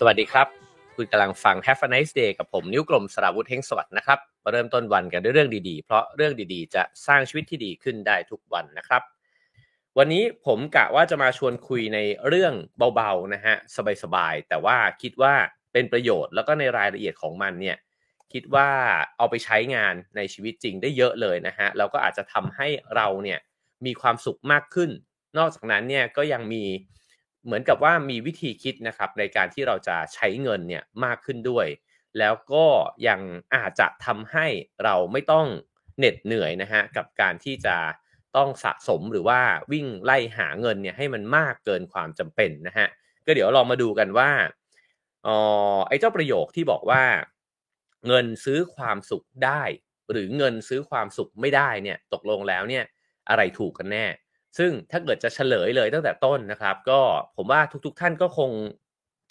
สวัสดีครับ คุณกำลังฟัง Have a nice day กับผมนิ้วกลมสราวุธเฮงสวัสดนะครับมาเริ่มต้นวันกันด้วยเรื่องดีๆ เพราะเรื่องดีๆ จะสร้างชีวิตที่ดีขึ้นได้ทุกวันนะครับ วันนี้ผมกะว่าจะมาชวนคุยในเรื่องเบาๆนะฮะสบายๆแต่ว่าคิดว่าเป็นประโยชน์แล้วก็ในรายละเอียดของมันเนี่ยคิดว่าเอาไปใช้งานในชีวิตจริงได้เยอะเลยนะฮะแล้วก็อาจจะทำให้เราเนี่ยมีความสุขมากขึ้น นอกจากนั้นเนี่ยก็ยังมี เหมือนกับว่ามีวิธีคิดนะครับในการที่เราจะใช้เงินเนี่ยมากขึ้นด้วย แล้วก็ยังอาจจะทำให้เราไม่ต้องเหน็ดเหนื่อยนะฮะกับการที่จะต้องสะสมหรือว่าวิ่งไล่หาเงินเนี่ยให้มันมากเกินความจำเป็นนะฮะก็เดี๋ยวลองมาดูกันว่าอ๋อไอ้เจ้าประโยคที่บอกว่า เงินซื้อความสุขได้ หรือเงินซื้อความสุขไม่ได้เนี่ยตกลงแล้วเนี่ยอะไรถูกกันแน่ ซึ่งถ้าเกิดจะเฉลยเลยตั้งแต่ต้นนะครับ ก็ผมว่าทุก ๆ ท่านก็คง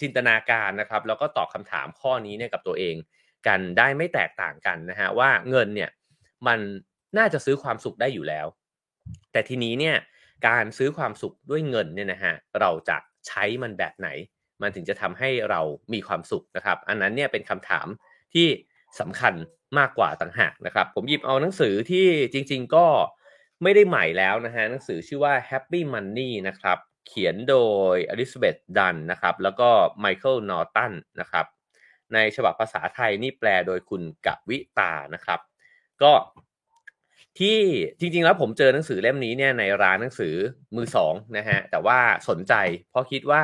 จินตนาการนะครับ แล้วก็ตอบคำถามข้อนี้เนี่ยกับตัวเองกันได้ไม่แตกต่างกันนะฮะว่าเงินเนี่ยมันน่าจะซื้อความสุขได้อยู่แล้ว แต่ทีนี้เนี่ยการซื้อความสุขด้วยเงินเนี่ยนะฮะเราจะใช้มันแบบไหน มันถึงจะทำให้เรามีความสุขนะครับ อันนั้นเนี่ยเป็นคำถามที่สำคัญมากกว่าต่างหากนะครับ ผมหยิบเอาหนังสือที่จริง ๆ ก็ ไม่ได้ใหม่แล้วนะฮะหนังสือชื่อว่า Happy Money นะครับ เขียนโดยอลิซาเบธดันนะครับ แล้วก็ไมเคิลนอร์ตันนะครับ ในฉบับภาษาไทยนี่แปลโดยคุณกวิตานะครับ ก็ที่จริง ๆ แล้วผมเจอหนังสือเล่มนี้เนี่ยในร้านหนังสือมือสองนะฮะแต่ว่าสนใจเพราะคิดว่า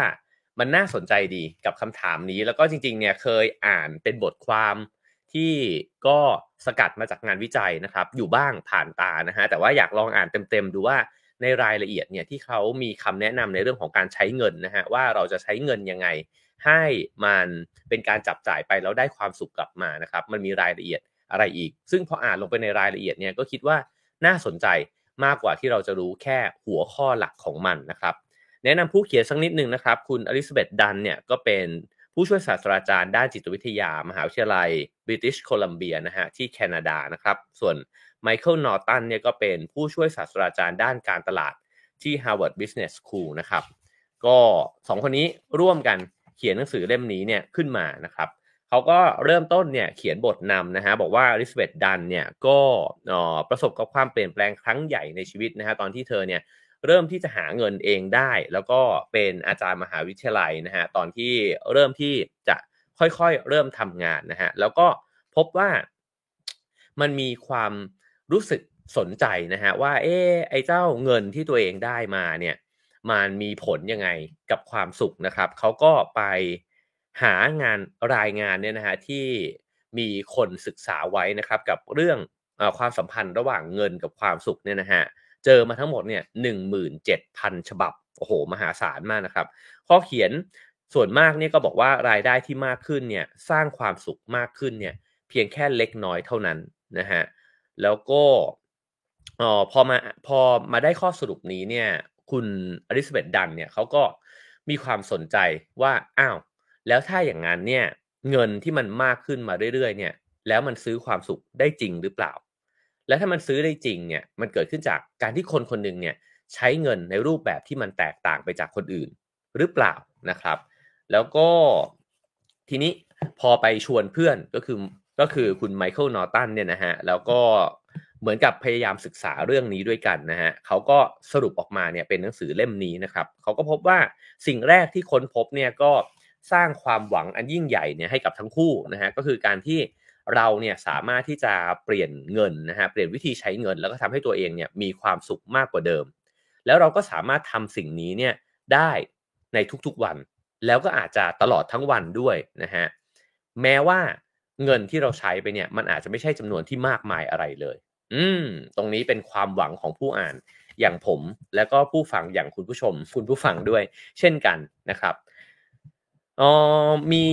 มันน่าสนใจดีกับคำถามนี้ แล้วก็จริง ๆ เนี่ยเคยอ่านเป็นบทความที่ก็ สกัดมาจากงานวิจัยนะครับ อยู่บ้างผ่านตานะฮะแต่ว่าอยากลองอ่านเต็มๆดูว่าในรายละเอียดเนี่ยที่เขามีคำแนะนำในเรื่องของการใช้เงินนะฮะว่าเราจะใช้เงินยังไง ให้มันเป็นการจับจ่ายไปแล้วได้ความสุขกลับมานะครับมันมีรายละเอียดอะไรอีก ซึ่งพออ่านลงไปในรายละเอียดเนี่ยก็คิดว่าน่าสนใจมากกว่าที่เราจะรู้แค่หัวข้อหลักของมันนะครับ แนะนำผู้เขียนสักนิดหนึ่งนะครับ คุณอลิซาเบธดันเนี่ยก็เป็น ผู้ช่วยศาสตราจารย์ด้านจิตวิทยามหาวิทยาลัยบริติชโคลัมเบียนะฮะที่แคนาดานะครับ ส่วนไมเคิลนอร์ตันเนี่ยก็เป็นผู้ช่วยศาสตราจารย์ด้านการตลาดที่ Harvard Business School นะครับ ก็สองคนนี้ร่วมกันเขียนหนังสือเล่มนี้เนี่ยขึ้นมานะครับเขาก็เริ่มต้นเนี่ยเขียนบทนำนะฮะบอกว่าอลิซาเบธดันเนี่ยก็ประสบกับความเปลี่ยนแปลงครั้งใหญ่ในชีวิตนะฮะตอนที่เธอเนี่ย เริ่มที่จะหาเงินเองได้ แล้วก็เป็นอาจารย์มหาวิทยาลัยนะฮะตอนที่เริ่มที่จะค่อยๆ เริ่มทำงานนะฮะแล้วก็พบว่ามันมีความรู้สึกสนใจนะฮะว่าเออไอ้เจ้าเงินที่ตัวเองได้มาเนี่ยมันมีผลยังไงกับความสุขนะครับเขาก็ไปหางานรายงานเนี่ยนะฮะที่มีคนศึกษาไว้นะครับกับเรื่องอความสัมพันธ์ระหว่างเงินกับความสุขเนี่ยนะฮะ เจอมาทั้งหมดเนี่ยหนึ่งหมื่นเจ็ดพันฉบับโอ้โห มหาศาลมากนะครับ ข้อเขียนส่วนมากเนี่ยก็บอกว่ารายได้ที่มากขึ้นเนี่ยสร้างความสุขมากขึ้นเนี่ยเพียงแค่เล็กน้อยเท่านั้นนะฮะแล้วก็อ๋อพอมาพอมาได้ข้อสรุปนี้เนี่ยคุณอลิซาเบธดันเนี่ยเขาก็มีความสนใจว่าอ้าวแล้วถ้าอย่างนั้นเนี่ยเงินที่มันมากขึ้นมาเรื่อยๆเนี่ยแล้วมันซื้อความสุขได้จริงหรือเปล่า และถ้ามันซื้อได้จริงเนี่ยมันเกิดขึ้นจากการที่คนคนหนึ่งเนี่ยใช้เงินในรูปแบบที่มันแตกต่างไปจากคนอื่นหรือเปล่านะครับ แล้วก็ทีนี้พอไปชวนเพื่อนก็คือก็คือคุณไมเคิลนอร์ตันเนี่ยนะฮะแล้วก็เหมือนกับพยายามศึกษาเรื่องนี้ด้วยกันนะฮะเขาก็สรุปออกมาเนี่ยเป็นหนังสือเล่มนี้นะครับเขาก็พบว่าสิ่งแรกที่ค้นพบเนี่ยก็สร้างความหวังอันยิ่งใหญ่เนี่ยให้กับทั้งคู่นะฮะก็คือการที่ เราเนี่ยสามารถที่จะเปลี่ยนเงินนะฮะเปลี่ยนวิธีใช้เงิน แล้วก็ทำให้ตัวเองเนี่ยมีความสุขมากกว่าเดิม แล้วเราก็สามารถทำสิ่งนี้เนี่ยได้ในทุกๆวัน แล้วก็อาจจะตลอดทั้งวันด้วยนะฮะแม้ว่าเงินที่เราใช้ไปเนี่ยมันอาจจะไม่ใช่จำนวนที่มากมายอะไรเลย อืม ตรงนี้เป็นความหวังของผู้อ่านอย่างผมแล้วก็ผู้ฟังอย่างคุณผู้ชม คุณผู้ฟังด้วย เช่นกันนะครับอ๋อมี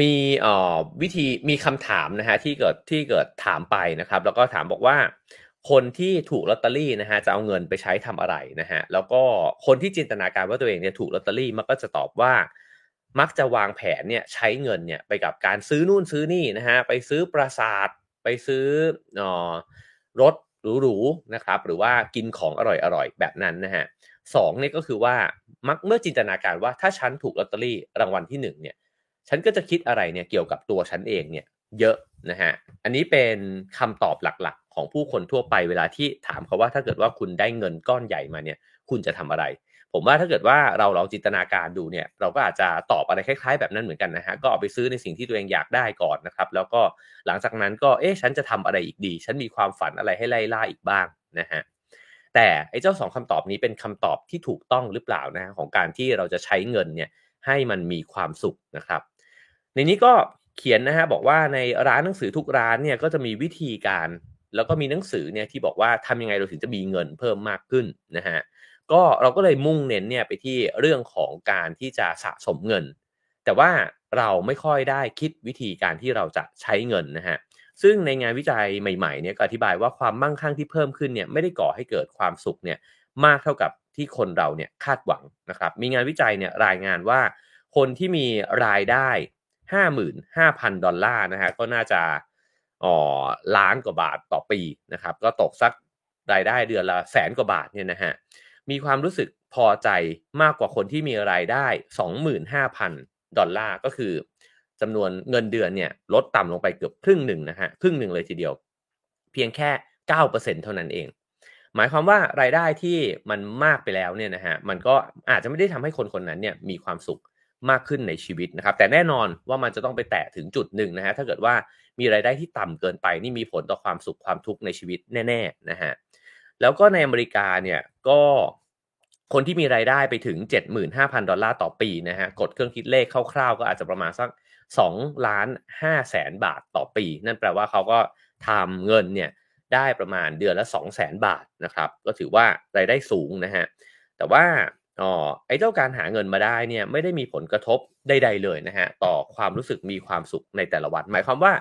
มีเอ่อวิธีมีคำถามนะฮะที่เกิดที่เกิดถามไปนะครับ แล้วก็ถามบอกว่า คนที่ถูกลอตเตอรี่นะฮะจะเอาเงินไปใช้ทำอะไรนะฮะแล้วก็คนที่จินตนาการว่าตัวเองเนี่ยถูกลอตเตอรี่มันก็จะตอบว่า มักจะวางแผนเนี่ยใช้เงินเนี่ยไปกับการซื้อนู่นซื้อนี่นะฮะไปซื้อปราสาทไปซื้อออรถหรูๆนะครับ หรือว่ากินของอร่อยๆแบบนั้นนะฮะสองเนี่ยก็คือว่ามักเมื่อจินตนาการว่าถ้าฉันถูกลอตเตอรี่รางวัลที่หนึ่งเนี่ย ฉันก็จะคิดอะไรเนี่ยเกี่ยวกับตัวฉันเองเนี่ยเยอะนะฮะ อันนี้เป็นคำตอบหลักๆ ของผู้คนทั่วไปเวลาที่ถามเขาว่าถ้าเกิดว่าคุณได้เงินก้อนใหญ่มาเนี่ย คุณจะทำอะไร ผมว่าถ้าเกิดว่าเราเราจินตนาการดูเนี่ย เราก็อาจจะตอบอะไรคล้าย ๆ แบบนั้นเหมือนกันนะฮะ ก็เอาไปซื้อในสิ่งที่ตัวเองอยากได้ก่อนนะครับ แล้วก็หลังจากนั้นก็ เอ๊ะ ฉันจะทำอะไรอีกดี ฉันมีความฝันอะไรให้ไล่ล่าอีกบ้างนะฮะ แต่ไอ้เจ้าสองคำตอบนี้เป็นคำตอบที่ถูกต้องหรือเปล่านะของการที่เราจะใช้เงินเนี่ยให้มันมีความสุขนะครับ ในนี้ก็เขียนนะฮะบอกว่าในร้านหนังสือทุกร้านเนี่ยก็จะมีวิธีการ แล้วก็มีหนังสือเนี่ยที่บอกว่าทำยังไงเราถึงจะมีเงินเพิ่มมากขึ้นนะฮะก็เราก็เลยมุ่งเน้นเนี่ยไปที่เรื่องของการที่จะสะสมเงิน แต่ว่าเราไม่ค่อยได้คิดวิธีการที่เราจะใช้เงินนะฮะซึ่งในงานวิจัยใหม่ๆเนี่ยก็อธิบายว่าความมั่งคั่งที่เพิ่มขึ้นเนี่ยไม่ได้ก่อให้เกิดความสุขเนี่ยมากเท่ากับที่คนเราเนี่ยคาดหวังนะครับมีงานวิจัยเนี่ยรายงานว่าคนที่มีรายได้ 55,000 ดอลลาร์นะฮะก็น่าจะอ๋อล้านกว่าบาทต่อปีนะครับก็ตกสักรายได้เดือนละแสนกว่าบาทเนี่ยนะฮะมีความรู้สึกพอใจมากกว่าคนที่มีรายได้ 25,000 ดอลลาร์ก็คือจำนวนเงินเดือนเนี่ยลดต่ำลงไปเกือบครึ่งหนึ่งนะฮะครึ่งหนึ่งเลยทีเดียว เพียงแค่ 9%เท่านั้นเอง หมายความว่ารายได้ที่มันมากไปแล้วเนี่ยนะฮะมันก็อาจจะไม่ได้ทำให้คนคนนั้นเนี่ยมีความสุข มากขึ้นในชีวิตนะครับ แต่แน่นอนว่ามันจะต้องไปแตะถึงจุดหนึ่งนะฮะถ้าเกิดว่ามีรายได้ที่ต่ำเกินไปนี่มีผลต่อความสุขความทุกข์ในชีวิตแน่ๆนะฮะแล้วก็ในอเมริกาเนี่ยก็คนที่มีรายได้ไปถึง 75,000 ดอลลาร์ต่อปีนะฮะกดเครื่องคิดเลขคร่าวๆ ก็อาจจะประมาณสัก2ล้าน5แสนบาทต่อปี นั่นแปลว่าเขาก็ทำเงินเนี่ยได้ประมาณเดือนละ 2 0 0แสนบาทนะครับ ก็ถือว่ารายได้สูงนะฮะแต่ว่า อ๋อไอ้เจ้าการหาเงินมาได้เนี่ยไม่ได้มีผลกระทบใดๆเลยนะฮะต่อความรู้สึกมีความสุขในแต่ละวัน หมายความว่า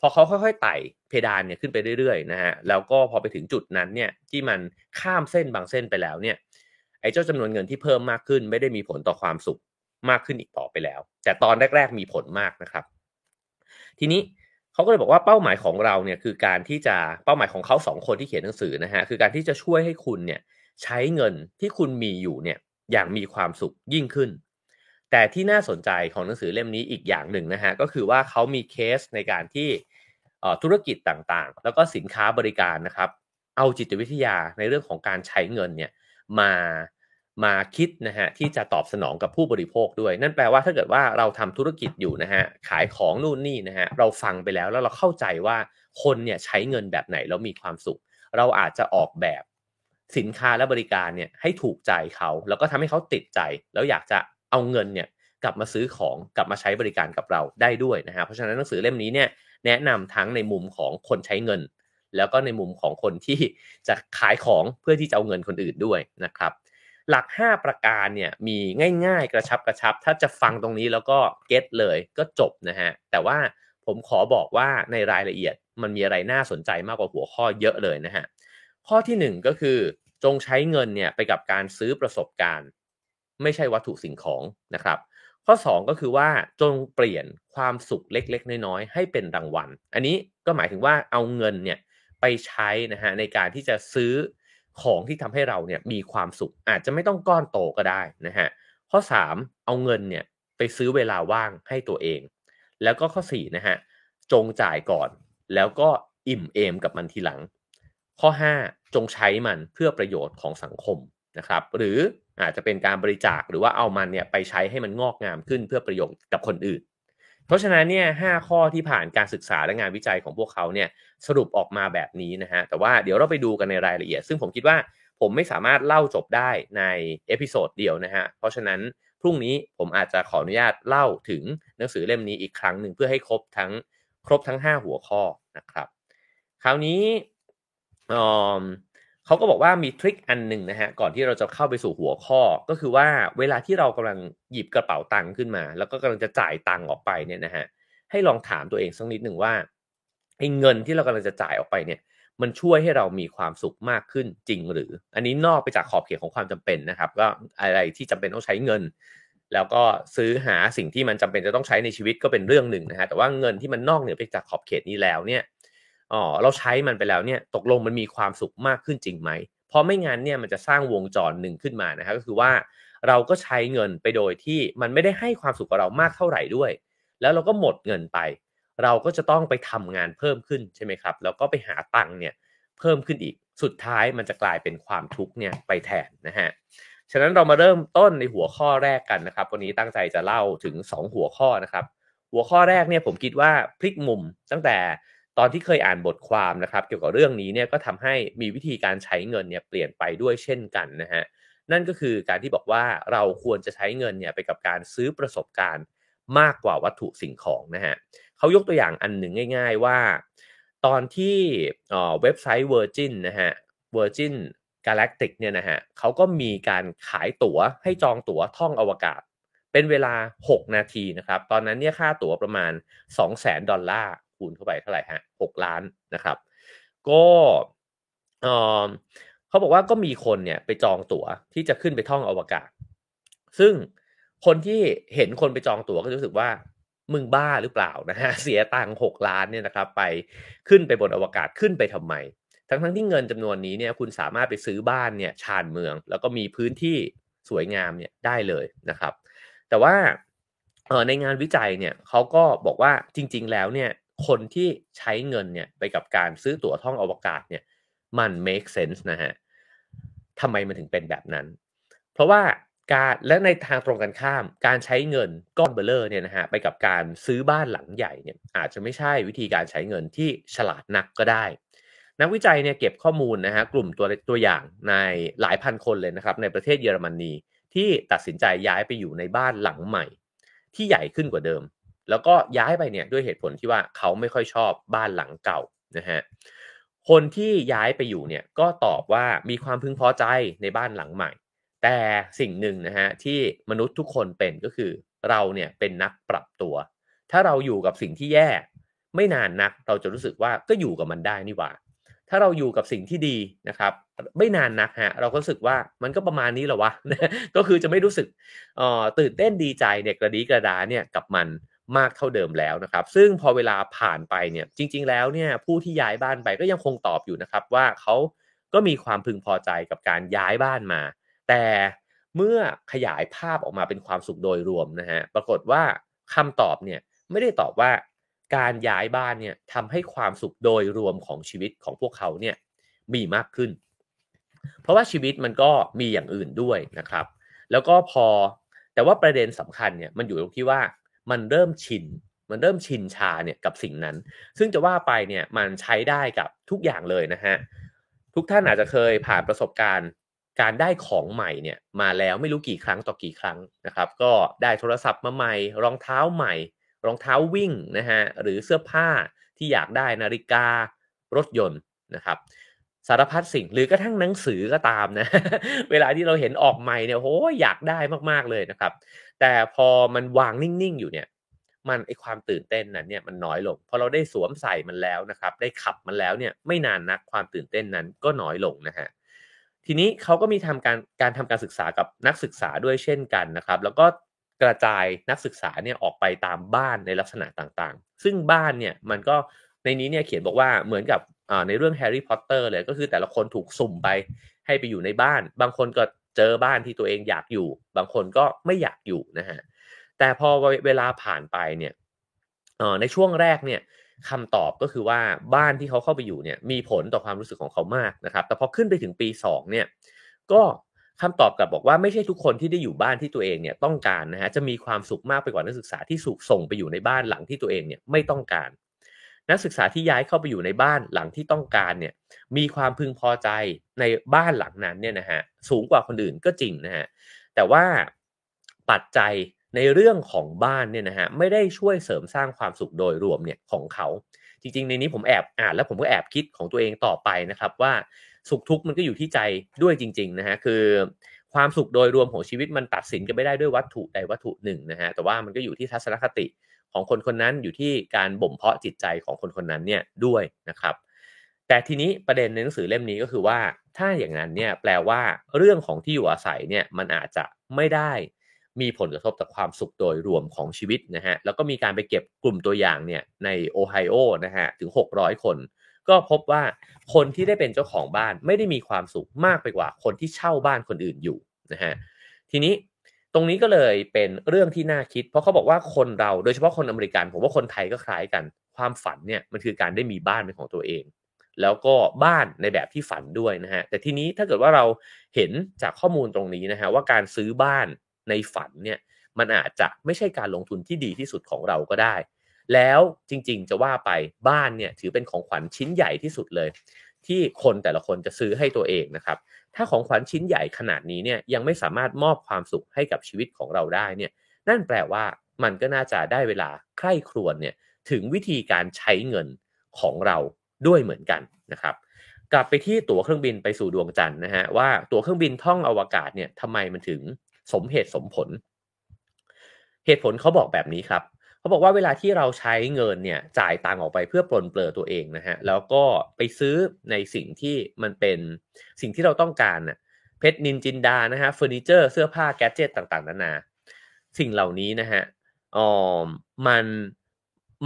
พอเขาค่อยๆไต่เพดานเนี่ยขึ้นไปเรื่อยๆนะฮะแล้วก็พอไปถึงจุดนั้นเนี่ยที่มันข้ามเส้นบางเส้นไปแล้วเนี่ยไอ้เจ้าจำนวนเงินที่เพิ่มมากขึ้น ไม่ได้มีผลต่อความสุขมากขึ้นอีกต่อไปแล้ว แต่ตอนแรก ๆ มีผลมากนะครับ ทีนี้เขาก็เลยบอกว่าเป้าหมายของเราเนี่ยคือการที่จะเป้าหมายของเขาสองคนที่เขียนหนังสือนะฮะคือการที่จะช่วยให้คุณเนี่ยใช้เงินที่คุณมีอยู่เนี่ย อย่างมีความสุขยิ่งขึ้น แต่ที่น่าสนใจของหนังสือเล่มนี้อีกอย่างหนึ่งนะฮะก็คือว่าเขามีเคสในการที่ธุรกิจต่างๆ แล้วก็สินค้าบริการนะครับ เอาจิตวิทยาในเรื่องของการใช้เงินเนี่ยมามาคิดนะฮะที่จะตอบสนองกับผู้บริโภคด้วย นั่นแปลว่าถ้าเกิดว่าเราทำธุรกิจอยู่นะฮะขายของนู่นนี่นะฮะเราฟังไปแล้วแล้วเราเข้าใจว่าคนเนี่ยใช้เงินแบบไหนแล้วมีความสุข เราอาจจะออกแบบ สินค้าและบริการเนี่ยให้ถูกใจเขา แล้วก็ทำให้เขาติดใจ แล้วอยากจะเอาเงินเนี่ยกลับมาซื้อของกลับมาใช้บริการกับเราได้ด้วยนะฮะเพราะฉะนั้นหนังสือเล่มนี้เนี่ยแนะนำทั้งในมุมของคนใช้เงิน แล้วก็ในมุมของคนที่จะขายของเพื่อที่จะเอาเงินคนอื่นด้วยนะครับหลัก 5 ประการเนี่ยมีง่ายๆ กระชับกระชับ ถ้าจะฟังตรงนี้แล้วก็เก็ตเลยก็จบนะฮะแต่ว่าผมขอบอกว่าในรายละเอียดมันมีอะไรน่าสนใจมากกว่าหัวข้อเยอะเลยนะฮะข้อที่ 1 ก็คือ จงใช้เงินเนี่ยไปกับการซื้อประสบการณ์ ไม่ใช่วัตถุสิ่งของนะครับ ข้อ 2 ก็คือว่าจงเปลี่ยนความสุขเล็ก ๆ น้อยๆให้เป็นรางวัล อันนี้ก็หมายถึงว่าเอาเงินเนี่ยไปใช้นะฮะในการที่จะซื้อของที่ทำให้เราเนี่ยมีความสุข อาจจะไม่ต้องก้อนโตก็ได้นะฮะข้อ 3 เอาเงินเนี่ยไปซื้อเวลาว่างให้ตัวเอง แล้วก็ข้อ4นะฮะจงจ่ายก่อน แล้วก็อิ่มเอมกับมันทีหลัง ข้อ 5 จงใช้มันเพื่อประโยชน์ของสังคมนะครับ หรืออาจจะเป็นการบริจาคหรือว่าเอามันเนี่ยไปใช้ให้มันงอกงามขึ้นเพื่อประโยชน์กับคนอื่น เพราะฉะนั้นเนี่ยห้าข้อที่ผ่านการศึกษาและงานวิจัยของพวกเขาเนี่ยสรุปออกมาแบบนี้นะฮะแต่ว่าเดี๋ยวเราไปดูกันในรายละเอียด ซึ่งผมคิดว่าผมไม่สามารถเล่าจบได้ใน episode เดียวนะฮะเพราะฉะนั้นพรุ่งนี้ผมอาจจะขออนุญาตเล่าถึงหนังสือเล่มนี้อีกครั้งหนึ่งเพื่อให้ครบทั้งครบทั้ง 5 หัวข้อนะครับ คราวนี้ เขาก็บอกว่ามีทริคอันหนึ่งนะฮะก่อนที่เราจะเข้าไปสู่หัวข้อก็คือว่าเวลาที่เรากำลังหยิบกระเป๋าตังค์ขึ้นมา แล้วก็กำลังจะจ่ายตังค์ออกไปเนี่ยนะฮะให้ลองถามตัวเองสักนิดหนึ่งว่าไอ้เงินที่เรากำลังจะจ่ายออกไปเนี่ย มันช่วยให้เรามีความสุขมากขึ้นจริงหรือ อันนี้นอกไปจากขอบเขตของความจำเป็นนะครับ ก็อะไรที่จำเป็นต้องใช้เงิน แล้วก็ซื้อหาสิ่งที่มันจำเป็นจะต้องใช้ในชีวิตก็เป็นเรื่องหนึ่งนะฮะแต่ว่าเงินที่มันนอกเหนือไปจากขอบเขตนี้แล้วเนี่ย อ๋อเราใช้มันไปแล้วเนี่ยตกลงมันมีความสุขมากขึ้นจริงไหมเพราะไม่งั้นเนี่ยมันจะสร้างวงจรหนึ่งขึ้นมานะครับก็คือว่าเราก็ใช้เงินไปโดยที่มันไม่ได้ให้ความสุขกับเรามากเท่าไหร่ด้วย แล้วเราก็หมดเงินไป เราก็จะต้องไปทำงานเพิ่มขึ้นใช่ไหมครับแล้วก็ไปหาตังค์เนี่ยเพิ่มขึ้นอีกสุดท้ายมันจะกลายเป็นความทุกข์เนี่ยไปแทนนะฮะฉะนั้นเรามาเริ่มต้นในหัวข้อแรกกันนะครับ วันนี้ตั้งใจจะเล่าถึง 2 หัวข้อนะครับ หัวข้อแรกเนี่ยผมคิดว่าพลิกมุมตั้งแต่ ตอนที่เคยอ่านบทความนะครับ เกี่ยวกับเรื่องนี้เนี่ยก็ทำให้มีวิธีการใช้เงินเนี่ยเปลี่ยนไปด้วยเช่นกันนะฮะนั่นก็คือการที่บอกว่าเราควรจะใช้เงินเนี่ยไปกับการซื้อประสบการณ์มากกว่าวัตถุสิ่งของนะฮะเขายกตัวอย่างอันหนึ่งง่าย ๆว่า ตอนที่เว็บไซต์ Virgin นะฮะ Virgin Galactic เนี่ยนะฮะเขาก็มีการขายตั๋วให้จองตั๋วท่องอวกาศ เป็นเวลา 6 นาทีนะครับ ตอนนั้นเนี่ยค่าตั๋วประมาณ 200,000 ดอลลาร์ คูณเข้าไปเท่าไหร่ฮะ6ล้านนะครับ ก็เขาบอกว่าก็มีคนเนี่ยไปจองตั๋วที่จะขึ้นไปท่องอวกาศ ซึ่งคนที่เห็นคนไปจองตั๋วก็รู้สึกว่ามึงบ้าหรือเปล่านะฮะเสียตังค์หกล้านเนี่ยนะครับ ไปขึ้นไปบนอวกาศขึ้นไปทำไม ทั้งทั้งที่เงินจำนวนนี้เนี่ยคุณสามารถไปซื้อบ้านเนี่ยชานเมือง แล้วก็มีพื้นที่สวยงามเนี่ยได้เลยนะครับ แต่ว่าในงานวิจัยเนี่ยเขาก็บอกว่าจริง ๆ แล้วเนี่ย คนที่ใช้เงินเนี่ยไปกับการซื้อตั๋วท่องอวกาศเนี่ยมัน make sense นะฮะทำไมมันถึงเป็นแบบนั้น เพราะว่าการและในทางตรงกันข้าม การใช้เงินก้อนเบลเลอร์เนี่ยนะฮะไปกับการซื้อบ้านหลังใหญ่เนี่ยอาจจะไม่ใช่วิธีการใช้เงินที่ฉลาดนักก็ได้ นักวิจัยเนี่ยเก็บข้อมูลนะฮะกลุ่มตัวตัวอย่างในหลายพันคนเลยนะครับในประเทศเยอรมนีที่ตัดสินใจย้ายไปอยู่ในบ้านหลังใหม่ ที่ใหญ่ขึ้นกว่าเดิม แล้วก็ย้ายไปเนี่ยด้วยเหตุผลที่ว่าเขาไม่ค่อยชอบบ้านหลังเก่านะฮะคนที่ย้ายไปอยู่เนี่ยก็ตอบว่ามีความพึงพอใจในบ้านหลังใหม่ แต่สิ่งหนึ่งนะฮะที่มนุษย์ทุกคนเป็นก็คือเราเนี่ยเป็นนักปรับตัว ถ้าเราอยู่กับสิ่งที่แย่ ไม่นานนักเราจะรู้สึกว่าก็อยู่กับมันได้นี่หว่า ถ้าเราอยู่กับสิ่งที่ดีนะครับไม่นานนักฮะเราก็รู้สึกว่ามันก็ประมาณนี้แหละวะ ก็คือจะไม่รู้สึกตื่นเต้นดีใจเนี่ยกระดีกระดาเนี่ยกับมัน มากเท่าเดิมแล้วนะครับ ซึ่งพอเวลาผ่านไปเนี่ยจริง ๆ แล้วเนี่ยผู้ที่ย้ายบ้านไปก็ยังคงตอบอยู่นะครับว่าเขาก็มีความพึงพอใจกับการย้ายบ้านมา แต่เมื่อขยายภาพออกมาเป็นความสุขโดยรวมนะฮะปรากฏว่าคำตอบเนี่ยไม่ได้ตอบว่าการย้ายบ้านเนี่ยทำให้ความสุขโดยรวมของชีวิตของพวกเขาเนี่ยมีมากขึ้น เพราะว่าชีวิตมันก็มีอย่างอื่นด้วยนะครับ แล้วก็พอแต่ว่าประเด็นสำคัญเนี่ยมันอยู่ตรงที่ว่า มันเริ่มชิน มันเริ่มชินชาเนี่ยกับสิ่งนั้น ซึ่งจะว่าไปเนี่ยมันใช้ได้กับทุกอย่างเลยนะฮะ ทุกท่านอาจจะเคยผ่านประสบการณ์การได้ของใหม่เนี่ยมาแล้วไม่รู้กี่ครั้งต่อกี่ครั้งนะครับ ก็ได้โทรศัพท์มาใหม่ รองเท้าใหม่ รองเท้าวิ่งนะฮะหรือเสื้อผ้าที่อยากได้นาฬิการถยนต์นะครับสารพัดสิ่งหรือกระทั่งหนังสือก็ตามนะ เวลาที่เราเห็นออกใหม่เนี่ยโหอยากได้มากๆเลยนะครับ แต่พอมันวางนิ่งๆอยู่เนี่ย มันไอความตื่นเต้นนั้นเนี่ยมันน้อยลงพอเราได้สวมใส่มันแล้วนะครับ ได้ขับมันแล้วเนี่ยไม่นานนักความตื่นเต้นนั้นก็น้อยลงนะฮะทีนี้เขาก็มีทำการการทำการศึกษากับนักศึกษาด้วยเช่นกันนะครับ แล้วก็กระจายนักศึกษาเนี่ยออกไปตามบ้านในลักษณะต่างๆ ซึ่งบ้านเนี่ยมันก็ในนี้เนี่ยเขียนบอกว่าเหมือนกับในเรื่องแฮร์รี่พอตเตอร์เลยก็คือแต่ละคนถูกสุ่มไปให้ไปอยู่ในบ้าน บางคนก็ จอบ้านที่ตัวเองอยากอยู่ บางคนก็ไม่อยากอยู่นะฮะแต่พอเวลาผ่านไปเนี่ยในช่วงแรกเนี่ยคำตอบก็คือว่าบ้านที่เขาเข้าไปอยู่เนี่ยมีผลต่อความรู้สึกของเขามากนะครับ แต่พอขึ้นไปถึงปี 2 เนี่ยก็คำตอบกลับบอกว่าไม่ใช่ทุกคนที่ได้อยู่บ้านที่ตัวเองเนี่ยต้องการนะฮะจะมีความสุขมากไปกว่านักศึกษาที่สุขส่งไปอยู่ในบ้านหลังที่ตัวเองเนี่ยไม่ต้องการ นักศึกษาที่ย้ายเข้าไปอยู่ในบ้านหลังที่ต้องการเนี่ยมีความพึงพอใจในบ้านหลังนั้นเนี่ยนะฮะสูงกว่าคนอื่นก็จริงนะฮะแต่ว่าปัจจัยในเรื่องของบ้านเนี่ยนะฮะไม่ได้ช่วยเสริมสร้างความสุขโดยรวมเนี่ยของเขา จริง ๆ ในนี้ผมแอบอ่านแล้วผมก็แอบคิดของตัวเองต่อไปนะครับว่าสุขทุกข์มันก็อยู่ที่ใจด้วยจริง ๆนะฮะคือความสุขโดยรวมของชีวิตมันตัดสินกันไม่ได้ด้วยวัตถุใดวัตถุหนึ่งนะฮะแต่ว่ามันก็อยู่ที่ทัศนคติ ของคนคนนั้นอยู่ที่การบ่มเพาะจิตใจของคนคนนั้นเนี่ยด้วยนะครับ แต่ทีนี้ประเด็นในหนังสือเล่มนี้ก็คือว่า ถ้าอย่างนั้นเนี่ยแปลว่าเรื่องของที่อยู่อาศัยเนี่ยมันอาจจะไม่ได้มีผลกระทบต่อความสุขโดยรวมของชีวิตนะฮะแล้วก็มีการไปเก็บกลุ่มตัวอย่างเนี่ยในโอไฮโอนะฮะถึง 600 คน ก็พบว่าคนที่ได้เป็นเจ้าของบ้านไม่ได้มีความสุขมากไปกว่าคนที่เช่าบ้านคนอื่นอยู่นะฮะทีนี้ ตรงนี้ก็เลยเป็นเรื่องที่น่าคิด เพราะเขาบอกว่าคนเราโดยเฉพาะคนอเมริกัน ผมว่าคนไทยก็คล้ายกัน ความฝันเนี่ยมันคือการได้มีบ้านเป็นของตัวเอง แล้วก็บ้านในแบบที่ฝันด้วยนะฮะแต่ทีนี้ถ้าเกิดว่าเราเห็นจากข้อมูลตรงนี้นะฮะว่าการซื้อบ้านในฝันเนี่ยมันอาจจะไม่ใช่การลงทุนที่ดีที่สุดของเราก็ได้ แล้วจริงๆจะว่าไปบ้านเนี่ยถือเป็นของขวัญชิ้นใหญ่ที่สุดเลย ที่คนแต่ละคนจะซื้อให้ตัวเองนะครับ ถ้าของขวัญชิ้นใหญ่ขนาดนี้เนี่ยยังไม่สามารถมอบความสุขให้กับชีวิตของเราได้เนี่ยนั่นแปลว่ามันก็น่าจะได้เวลาใคร่ครวญเนี่ยถึงวิธีการใช้เงินของเราด้วยเหมือนกันนะครับ กลับไปที่ตั๋วเครื่องบินไปสู่ดวงจันทร์นะฮะว่าตั๋วเครื่องบินท่องอวกาศเนี่ยทำไมมันถึงสมเหตุสมผล เหตุผลเขาบอกแบบนี้ครับ เขาบอกว่าเวลาที่เราใช้เงินเนี่ยจ่ายตังออกไปเพื่อปลนเปลือตัวเองนะฮะแล้วก็ไปซื้อในสิ่งที่มันเป็นสิ่งที่เราต้องการน่ะเพชรนินจินดานะฮะเฟอร์นิเจอร์เสื้อผ้าแกจเจตต่างๆนานาสิ่งเหล่านี้นะฮะอ๋อมัน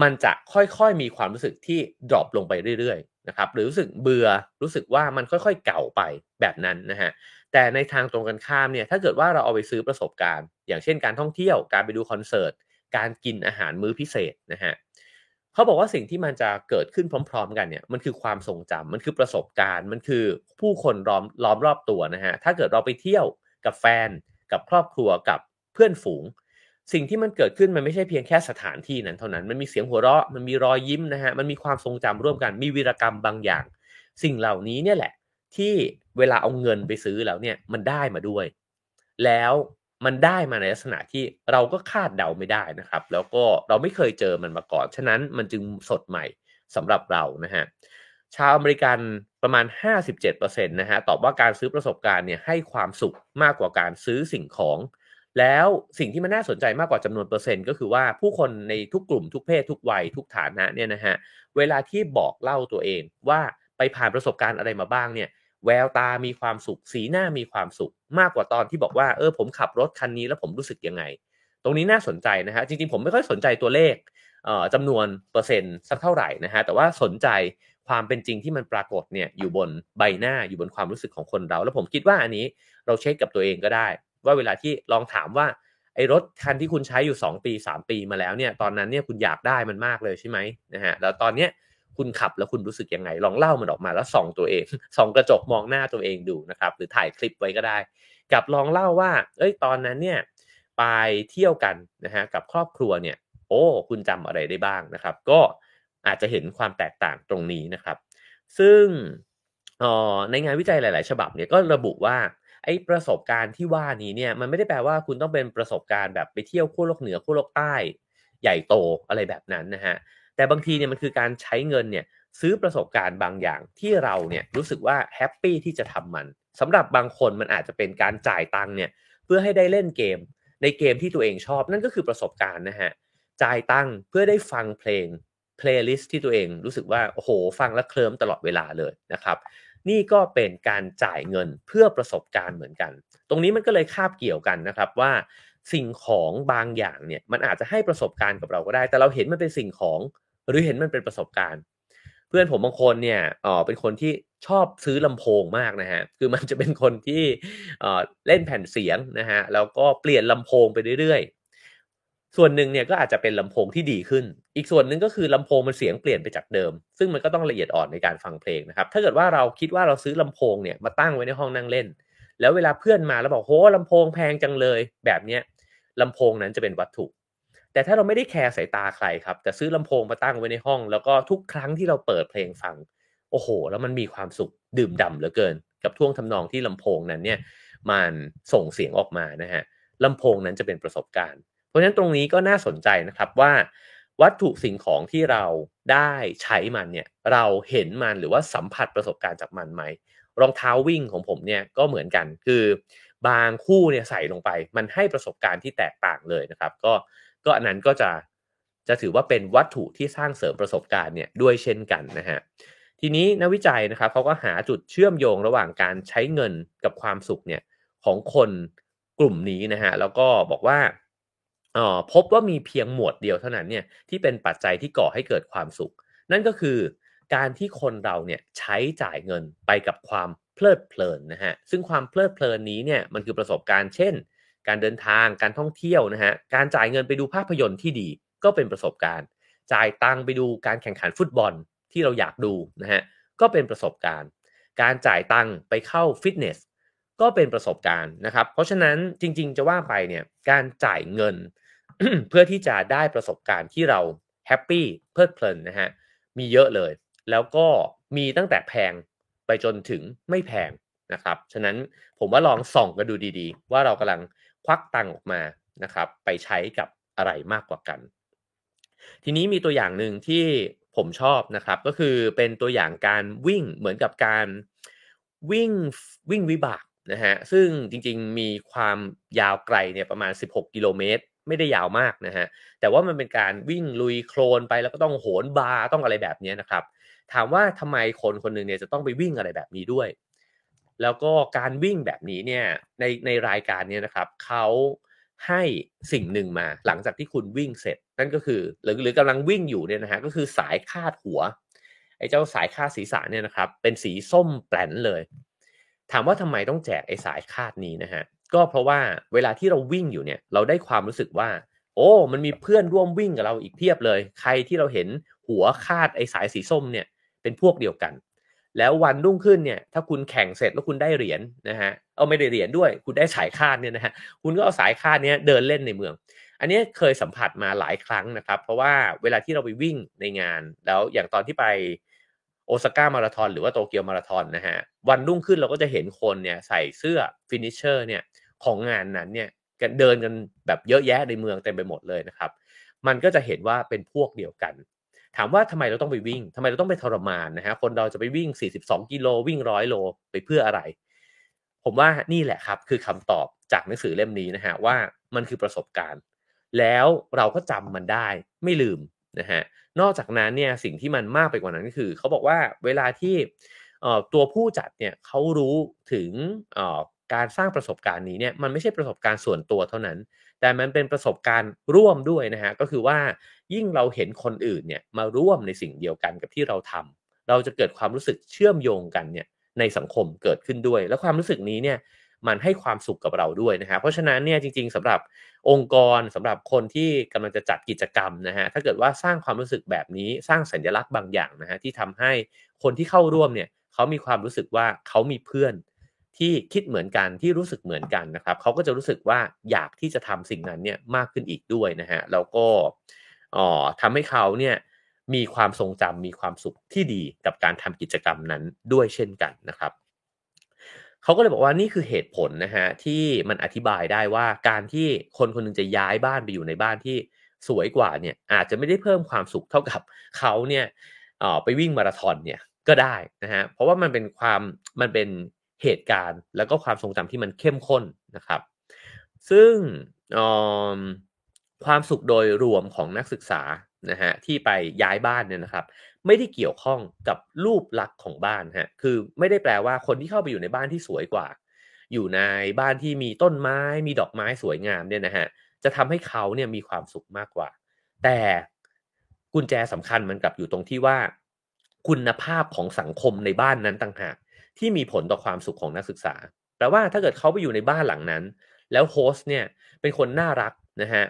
มันจะค่อยๆมีความรู้สึกที่ดรอปลงไปเรื่อยๆนะครับหรือรู้สึกเบื่อรู้สึกว่ามันค่อยๆเก่าไปแบบนั้นนะฮะแต่ในทางตรงกันข้ามเนี่ยถ้าเกิดว่าเราเอาไปซื้อประสบการณ์ อย่างเช่นการท่องเที่ยวการไปดูคอนเสิร์ต การกินอาหารมื้อพิเศษนะฮะเขาบอกว่าสิ่งที่มันจะเกิดขึ้นพร้อม ๆ กันเนี่ยมันคือความทรงจำมันคือประสบการณ์มันคือผู้คนล้อมล้อมรอบตัวนะฮะถ้าเกิดเราไปเที่ยวกับแฟน กับครอบครัวกับเพื่อนฝูง สิ่งที่มันเกิดขึ้นมันไม่ใช่เพียงแค่สถานที่นั้นเท่านั้นมันมีเสียงหัวเราะมันมีรอยยิ้มนะฮะมันมีความทรงจำร่วมกันมีวีรกรรมบางอย่าง สิ่งเหล่านี้เนี่ยแหละที่เวลาเอาเงินไปซื้อแล้วเนี่ยมันได้มาด้วย แล้ว มันได้มาในลักษณะที่เราก็คาดเดาไม่ได้นะครับ แล้วก็เราไม่เคยเจอมันมาก่อน ฉะนั้นมันจึงสดใหม่สำหรับเรานะฮะชาวอเมริกันประมาณ 57%นะฮะตอบว่าการซื้อประสบการณ์เนี่ยให้ความสุขมากกว่าการซื้อสิ่งของ แล้วสิ่งที่มันน่าสนใจมากกว่าจำนวนเปอร์เซ็นต์ก็คือว่าผู้คนในทุกกลุ่มทุกเพศทุกวัยทุกฐานะเนี่ยนะฮะเวลาที่บอกเล่าตัวเองว่าไปผ่านประสบการณ์อะไรมาบ้างเนี่ย แววตามีความสุข สีหน้ามีความสุข มากกว่าตอนที่บอกว่าเออผมขับรถคันนี้แล้วผมรู้สึกยังไง ตรงนี้น่าสนใจนะฮะจริงๆผมไม่ค่อยสนใจตัวเลขจำนวนเปอร์เซ็นต์สักเท่าไหร่นะฮะแต่ว่าสนใจความเป็นจริงที่มันปรากฏเนี่ยอยู่บนใบหน้าอยู่บนความรู้สึกของคนเรา แล้วผมคิดว่าอันนี้เราเช็คกับตัวเองก็ได้ ว่าเวลาที่ลองถามว่าไอ้รถคันที่คุณใช้อยู่ 2 ปี 3 ปีมาแล้วเนี่ยตอนนั้นเนี่ยคุณอยากได้มันมากเลยใช่ไหมนะฮะแล้วตอนเนี้ย คุณขับแล้วคุณรู้สึกยังไง ลองเล่ามันออกมาแล้วส่องตัวเองส่องกระจกมองหน้าตัวเองดูนะครับ หรือถ่ายคลิปไว้ก็ได้ กับลองเล่าว่า เอ้ยตอนนั้นเนี่ยไปเที่ยวกันนะฮะกับครอบครัวเนี่ย โอ้คุณจำอะไรได้บ้างนะครับ ก็อาจจะเห็นความแตกต่างตรงนี้นะครับ ซึ่งในงานวิจัยหลาย ๆ ฉบับเนี่ยก็ระบุว่าไอ้ประสบการณ์ที่ว่านี้เนี่ยมันไม่ได้แปลว่าคุณต้องเป็นประสบการณ์แบบไปเที่ยวขั้วโลกเหนือขั้วโลกใต้ ใหญ่โตอะไรแบบนั้นนะฮะ แต่บางทีเนี่ยมันคือการใช้เงินเนี่ยซื้อประสบการณ์บางอย่างที่เราเนี่ยรู้สึกว่า happy ที่จะทำมันสำหรับบางคนมันอาจจะเป็นการจ่ายตังค์เนี่ยเพื่อให้ได้เล่นเกม ในเกมที่ตัวเองชอบนั่นก็คือประสบการณ์นะฮะจ่ายตังค์เพื่อได้ฟังเพลง playlist ที่ตัวเองรู้สึกว่าโอ้โหฟังแล้วเคลิ้มตลอดเวลาเลยนะครับ นี่ก็เป็นการจ่ายเงินเพื่อประสบการณ์เหมือนกัน ตรงนี้มันก็เลยคาบเกี่ยวกันนะครับว่าสิ่งของบางอย่างเนี่ยมันอาจจะให้ประสบการณ์กับเราก็ได้ แต่เราเห็นมันเป็นสิ่งของ หรือเห็นมันเป็นประสบการณ์ เพื่อนผมบางคนเนี่ยอ๋อเป็นคนที่ชอบซื้อลำโพงมากนะฮะ คือมันจะเป็นคนที่เล่นแผ่นเสียงนะฮะ แล้วก็เปลี่ยนลำโพงไปเรื่อยๆ ส่วนหนึ่งเนี่ยก็อาจจะเป็นลำโพงที่ดีขึ้น อีกส่วนหนึ่งก็คือลำโพงมันเสียงเปลี่ยนไปจากเดิม ซึ่งมันก็ต้องละเอียดอ่อนในการฟังเพลงนะครับ ถ้าเกิดว่าเราคิดว่าเราซื้อลำโพงเนี่ยมาตั้งไว้ในห้องนั่งเล่น แล้วเวลาเพื่อนมาแล้วบอกโหลำโพงแพงจังเลย แบบเนี้ยลำโพงนั้นจะเป็นวัตถุ แต่ถ้าเราไม่ได้แคร์สายตาใครครับ แต่ซื้อลำโพงมาตั้งไว้ในห้อง แล้วก็ทุกครั้งที่เราเปิดเพลงฟัง โอ้โห แล้วมันมีความสุขดื่มด่าเหลือเกิน กับท่วงทำนองที่ลำโพงนั้นเนี่ยมันส่งเสียงออกมานะฮะลำโพงนั้นจะเป็นประสบการณ์ เพราะฉะนั้นตรงนี้ก็น่าสนใจนะครับว่า วัตถุสิ่งของที่เราได้ใช้มันเนี่ยเราเห็นมันหรือว่าสัมผัสประสบการณ์จากมันไหมรองเท้าวิ่งของผมเนี่ยก็เหมือนกันคือบางคู่เนี่ยใส่ลงไป มันให้ประสบการณ์ที่แตกต่างเลยนะครับ ก็ ก็อันนั้นก็จะจะถือว่าเป็นวัตถุที่สร้างเสริมประสบการณ์เนี่ยด้วยเช่นกันนะฮะทีนี้นักวิจัยนะครับเขาก็หาจุดเชื่อมโยงระหว่างการใช้เงินกับความสุขเนี่ยของคนกลุ่มนี้นะฮะแล้วก็บอกว่าอ๋อพบว่ามีเพียงหมวดเดียวเท่านั้นเนี่ยที่เป็นปัจจัยที่ก่อให้เกิดความสุข นั่นก็คือการที่คนเราเนี่ยใช้จ่ายเงินไปกับความเพลิดเพลินนะฮะซึ่งความเพลิดเพลินนี้เนี่ยมันคือประสบการณ์เช่น การเดินทางการท่องเที่ยวนะฮะการจ่ายเงินไปดูภาพยนตร์ที่ดีก็เป็นประสบการณ์ จ่ายตังไปดูการแข่งขันฟุตบอลที่เราอยากดูนะฮะก็เป็นประสบการณ์ การจ่ายตังไปเข้าฟิตเนสก็เป็นประสบการณ์นะครับ เพราะฉะนั้นจริง ๆ จะว่าไปเนี่ยการจ่ายเงิน เพื่อที่จะได้ประสบการณ์ที่เราแฮปปี้เพลิดเพลินนะฮะมีเยอะเลย แล้วก็มีตั้งแต่แพงไปจนถึงไม่แพงนะครับ ฉะนั้นผมว่าลองส่องกันดูดีๆ ว่าเรากำลัง ควักตังออกมานะครับ ไปใช้กับอะไรมากกว่ากัน ทีนี้มีตัวอย่างหนึ่งที่ผมชอบนะครับ ก็คือเป็นตัวอย่างการวิ่งเหมือนกับการวิ่งวิ่งวิบากนะฮะซึ่งจริงๆมีความยาวไกลเนี่ยประมาณ 16 กิโลเมตร ไม่ได้ยาวมากนะฮะแต่ว่ามันเป็นการวิ่งลุยโคลนไปแล้วก็ต้องโหนบาร์ต้องอะไรแบบนี้นะครับ ถามว่าทำไมคนคนหนึ่งเนี่ยจะต้องไปวิ่งอะไรแบบนี้ด้วย แล้วก็การวิ่งแบบนี้เนี่ยในในรายการเนี่ยนะครับเขาให้สิ่งหนึ่งมาหลังจากที่คุณวิ่งเสร็จ นั่นก็คือหรือหรือกำลังวิ่งอยู่เนี่ยนะฮะก็คือสายคาดหัวไอ้เจ้าสายคาดศีรษะเนี่ยนะครับ เป็นสีส้มแปลนเลย ถามว่าทำไมต้องแจกไอ้สายคาดนี้นะฮะก็เพราะว่าเวลาที่เราวิ่งอยู่เนี่ยเราได้ความรู้สึกว่า โอ้ มันมีเพื่อนร่วมวิ่งกับเราอีกเพียบเลย ใครที่เราเห็นหัวคาดไอ้สายสีส้มเนี่ยเป็นพวกเดียวกัน แล้ววันรุ่งขึ้นเนี่ยถ้าคุณแข่งเสร็จแล้วคุณได้เหรียญนะฮะเอาไม่ได้เหรียญด้วย คุณได้สายคาดเนี่ยนะฮะคุณก็เอาสายคาดเนี้ยเดินเล่นในเมือง อันนี้เคยสัมผัสมาหลายครั้งนะครับ เพราะว่าเวลาที่เราไปวิ่งในงาน แล้วอย่างตอนที่ไปโอซาก้ามาราธอนหรือว่าโตเกียวมาราธอนนะฮะวันรุ่งขึ้นเราก็จะเห็นคนเนี่ยใส่เสื้อ finisher เนี่ยของงานนั้นเนี่ยกันเดินกันแบบเยอะแยะในเมืองเต็มไปหมดเลยนะครับ มันก็จะเห็นว่าเป็นพวกเดียวกัน ถามว่าทำไมเราต้องไปวิ่งทำไมเราต้องไปทรมานนะฮะคนเราจะไปวิ่ง 42 กิโลวิ่งร้อยโลไปเพื่ออะไร ผมว่านี่แหละครับ คือคำตอบจากหนังสือเล่มนี้นะฮะว่ามันคือประสบการณ์ แล้วเราก็จำมันได้ไม่ลืมนะฮะนอกจากนั้นเนี่ยสิ่งที่มันมากไปกว่านั้นก็คือเขาบอกว่าเวลาที่ตัวผู้จัดเนี่ยเขารู้ถึงการสร้างประสบการณ์นี้เนี่ยมันไม่ใช่ประสบการณ์ส่วนตัวเท่านั้น แต่มันเป็นประสบการณ์ร่วมด้วยนะฮะก็คือว่ายิ่งเราเห็นคนอื่นเนี่ยมาร่วมในสิ่งเดียวกันกับที่เราทำเราจะเกิดความรู้สึกเชื่อมโยงกันเนี่ยในสังคมเกิดขึ้นด้วย แล้วความรู้สึกนี้เนี่ยมันให้ความสุขกับเราด้วยนะฮะเพราะฉะนั้นเนี่ยจริง ๆสำหรับองค์กรสำหรับคนที่กำลังจะจัดกิจกรรมนะฮะถ้าเกิดว่าสร้างความรู้สึกแบบนี้สร้างสัญลักษณ์บางอย่างนะฮะที่ทำให้คนที่เข้าร่วมเนี่ยเขามีความรู้สึกว่าเขามีเพื่อน ที่คิดเหมือนกันที่รู้สึกเหมือนกันนะครับเขาก็จะรู้สึกว่าอยากที่จะทำสิ่งนั้นเนี่ยมากขึ้นอีกด้วยนะฮะแล้วก็อ๋อทำให้เขาเนี่ยมีความทรงจำมีความสุขที่ดีกับการทำกิจกรรมนั้นด้วยเช่นกันนะครับเขาก็เลยบอกว่านี่คือเหตุผลนะฮะที่มันอธิบายได้ว่าการที่คนคนนึงจะย้ายบ้านไปอยู่ในบ้านที่สวยกว่าเนี่ยอาจจะไม่ได้เพิ่มความสุขเท่ากับเขาเนี่ยไปวิ่งมาราธอนเนี่ยก็ได้นะฮะเพราะว่ามันเป็นความมันเป็น เหตุการณ์ แล้วก็ความทรงจำที่มันเข้มข้นนะครับ ซึ่งความสุขโดยรวมของนักศึกษานะฮะที่ไปย้ายบ้านเนี่ยนะครับ ไม่ได้เกี่ยวข้องกับรูปลักษณ์ของบ้านฮะคือไม่ได้แปลว่าคนที่เข้าไปอยู่ในบ้านที่สวยกว่า อยู่ในบ้านที่มีต้นไม้มีดอกไม้สวยงามเนี่ยนะฮะจะทำให้เขาเนี่ยมีความสุขมากกว่า แต่กุญแจสำคัญมันกลับอยู่ตรงที่ว่า คุณภาพของสังคมในบ้านนั้นต่างหาก ที่มีผลต่อความสุขของนักศึกษาแปลว่าถ้าเกิดเขาไปอยู่ในบ้านหลังนั้น แล้วโฮสต์เนี่ยเป็นคนน่ารักนะฮะ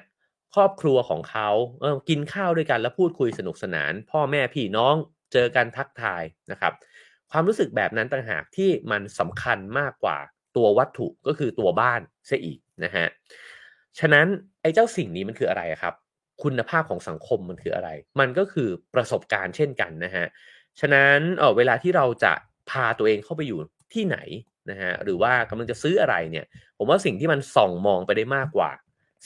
ครอบครัวของเขาเออกินข้าวด้วยกันแล้วพูดคุยสนุกสนาน พ่อแม่พี่น้องเจอกันทักทายนะครับ ความรู้สึกแบบนั้นต่างหากที่มันสำคัญมากกว่าตัววัตถุก็คือตัวบ้านเสียอีกนะฮะฉะนั้นไอ้เจ้าสิ่งนี้มันคืออะไรครับ คุณภาพของสังคมมันคืออะไร มันก็คือประสบการณ์เช่นกันนะฮะฉะนั้นเออเวลาที่เราจะ พาตัวเองเข้าไปอยู่ที่ไหนนะฮะหรือว่ากำลังจะซื้ออะไรเนี่ย ผมว่าสิ่งที่มันส่องมองไปได้มากกว่า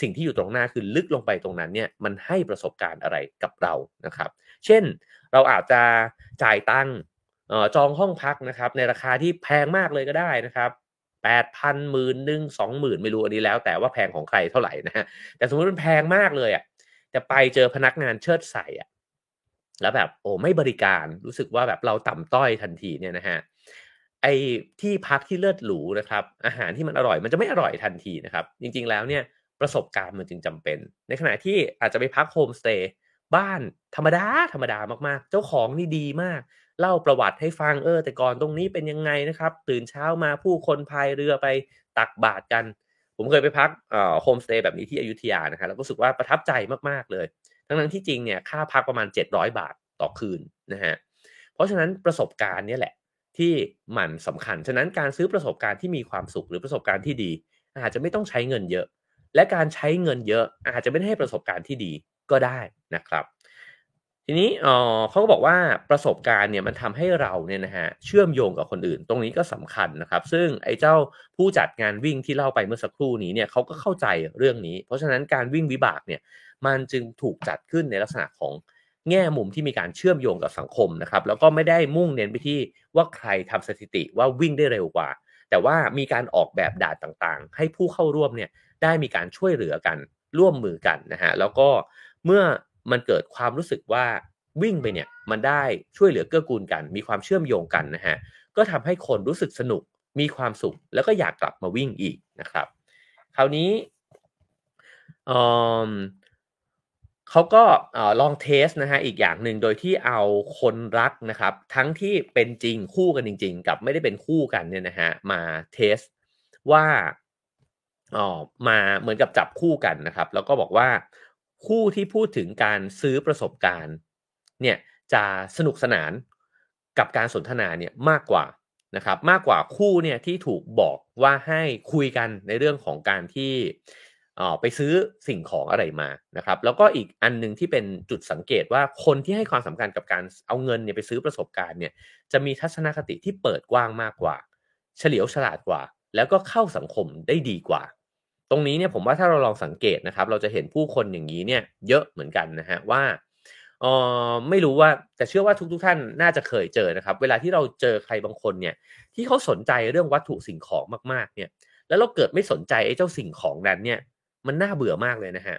สิ่งที่อยู่ตรงหน้าคือลึกลงไปตรงนั้นเนี่ยมันให้ประสบการณ์อะไรกับเรานะครับ เช่นเราอาจจะจ่ายตังค์จองห้องพักนะครับในราคาที่แพงมากเลยก็ได้นะครับแปดพันหมื่นหนึ่งสองหมื่นไม่รู้อันนี้แล้ว แต่ว่าแพงของใครเท่าไหร่นะฮะแต่สมมติมันแพงมากเลยอะแต่ไปเจอพนักงานเชิดใส่อะ แล้วแบบโอ้ไม่บริการรู้สึกว่าแบบเราต่ำต้อยทันทีเนี่ยนะฮะไอ้ที่พักที่เลิศหรูนะครับ อาหารที่มันอร่อยมันจะไม่อร่อยทันทีนะครับ จริงๆแล้วเนี่ยประสบการณ์มันจึงจำเป็น ในขณะที่อาจจะไปพักโฮมสเตย์บ้านธรรมดาธรรมดามากๆ เจ้าของนี่ดีมาก เล่าประวัติให้ฟังเออ แต่ก่อนตรงนี้เป็นยังไงนะครับ ตื่นเช้ามาผู้คนพายเรือไปตักบาตรกัน ผมเคยไปพักโฮมสเตย์แบบนี้ที่อยุธยานะครับแล้วก็รู้สึกว่าประทับใจมากๆเลย ทั้งนั้นที่จริงเนี่ยค่าพักประมาณ 700 บาทต่อคืนนะฮะเพราะฉะนั้นประสบการณ์เนี่ยแหละที่มันสำคัญ ฉะนั้นการซื้อประสบการณ์ที่มีความสุขหรือประสบการณ์ที่ดี อาจจะไม่ต้องใช้เงินเยอะ และการใช้เงินเยอะอาจจะไม่ให้ประสบการณ์ที่ดีก็ได้นะครับ ทีนี้เขาก็บอกว่าประสบการณ์เนี่ยมันทำให้เราเนี่ยนะฮะเชื่อมโยงกับคนอื่น ตรงนี้ก็สำคัญนะครับ ซึ่งไอ้เจ้าผู้จัดงานวิ่งที่เล่าไปเมื่อสักครู่นี้เนี่ยเขาก็เข้าใจเรื่องนี้ เพราะฉะนั้นการวิ่งวิบากเนี่ยมันจึงถูกจัดขึ้นในลักษณะของแง่มุมที่มีการเชื่อมโยงกับสังคมนะครับ แล้วก็ไม่ได้มุ่งเน้นไปที่ว่าใครทำสถิติว่าวิ่งได้เร็วกว่า แต่ว่ามีการออกแบบด่านต่างๆ ให้ผู้เข้าร่วมเนี่ยได้มีการช่วยเหลือกันร่วมมือกันนะฮะแล้วก็เมื่อ มันเกิดความรู้สึกว่าวิ่งไปเนี่ยมันได้ช่วยเหลือเกื้อกูลกัน มีความเชื่อมโยงกันนะฮะก็ทำให้คนรู้สึกสนุกมีความสุข แล้วก็อยากกลับมาวิ่งอีกนะครับ คราวนี้เขาก็ลองเทสนะฮะอีกอย่างหนึ่งโดยที่เอาคนรักนะครับ ทั้งที่เป็นจริงคู่กันจริง ๆ กับไม่ได้เป็นคู่กันเนี่ยนะฮะมาเทสว่าอ๋อมาเหมือนกับจับคู่กันนะครับ แล้วก็บอกว่า คู่ที่พูดถึงการซื้อประสบการณ์เนี่ยจะสนุกสนานกับการสนทนาเนี่ยมากกว่านะครับมากกว่าคู่เนี่ยที่ถูกบอกว่าให้คุยกันในเรื่องของการที่ไปซื้อสิ่งของอะไรมานะครับแล้วก็อีกอันนึงที่เป็นจุดสังเกตว่าคนที่ให้ความสำคัญกับการเอาเงินเนี่ยไปซื้อประสบการณ์เนี่ยจะมีทัศนคติที่เปิดกว้างมากกว่า เฉลียวฉลาดกว่า แล้วก็เข้าสังคมได้ดีกว่า ตรงนี้เนี่ยผมว่าถ้าเราลองสังเกตนะครับ เราจะเห็นผู้คนอย่างนี้เนี่ยเยอะเหมือนกันนะฮะว่าออไม่รู้ว่าแต่เชื่อว่าทุกๆทท่านน่าจะเคยเจอนะครับ เวลาที่เราเจอใครบางคนเนี่ย ที่เขาสนใจเรื่องวัตถุสิ่งของมากๆ เนี่ย แล้วเราเกิดไม่สนใจไอ้เจ้าสิ่งของนั้นเนี่ย มันน่าเบื่อมากเลยนะฮะ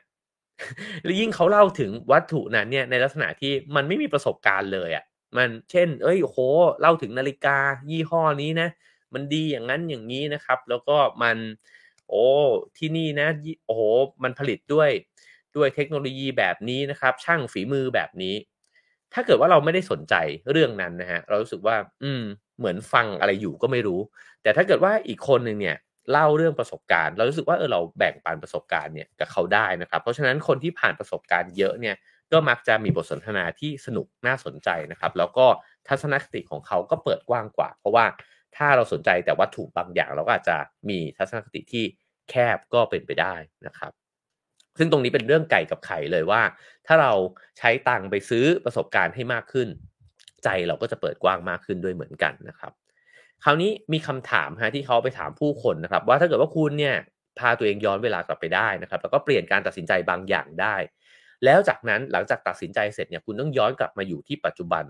แล้วยิ่งเขาเล่าถึงวัตถุนั้นเนี่ยในลักษณะที่มันไม่มีประสบการณ์เลยอะ่ะ มันเช่น เอ้ยโหเล่าถึงนาฬิกายี่ห้อนี้นะ มันดีอย่างนั้นอย่างนี้นะครับ แล้วก็มัน โอ้ที่นี่นะโอ้โหมันผลิตด้วยด้วยเทคโนโลยีแบบนี้นะครับ ช่างฝีมือแบบนี้ ถ้าเกิดว่าเราไม่ได้สนใจเรื่องนั้นนะฮะเรารู้สึกว่า อืม เหมือนฟังอะไรอยู่ก็ไม่รู้ แต่ถ้าเกิดว่าอีกคนหนึ่งเนี่ยเล่าเรื่องประสบการณ์ เรารู้สึกว่าเออเราแบ่งปันประสบการณ์เนี่ยกับเขาได้นะครับ เพราะฉะนั้นคนที่ผ่านประสบการณ์เยอะเนี่ยก็มักจะมีบทสนทนาที่สนุกน่าสนใจนะครับ แล้วก็ทัศนคติของเขาก็เปิดกว้างกว่า เพราะว่า ถ้าเราสนใจแต่วัตถุบางอย่าง เราก็อาจจะมีทัศนคติที่แคบก็เป็นไปได้นะครับ ซึ่งตรงนี้เป็นเรื่องไก่กับไข่เลยว่า ถ้าเราใช้ตังไปซื้อประสบการณ์ให้มากขึ้น ใจเราก็จะเปิดกว้างมากขึ้นด้วยเหมือนกันนะครับ คราวนี้มีคำถามฮะที่เขาไปถามผู้คนนะครับ ว่าถ้าเกิดว่าคุณเนี่ยพาตัวเองย้อนเวลากลับไปได้นะครับ แล้วก็เปลี่ยนการตัดสินใจบางอย่างได้ แล้วจากนั้นหลังจากตัดสินใจเสร็จเนี่ยคุณต้องย้อนกลับมาอยู่ที่ปัจจุบัน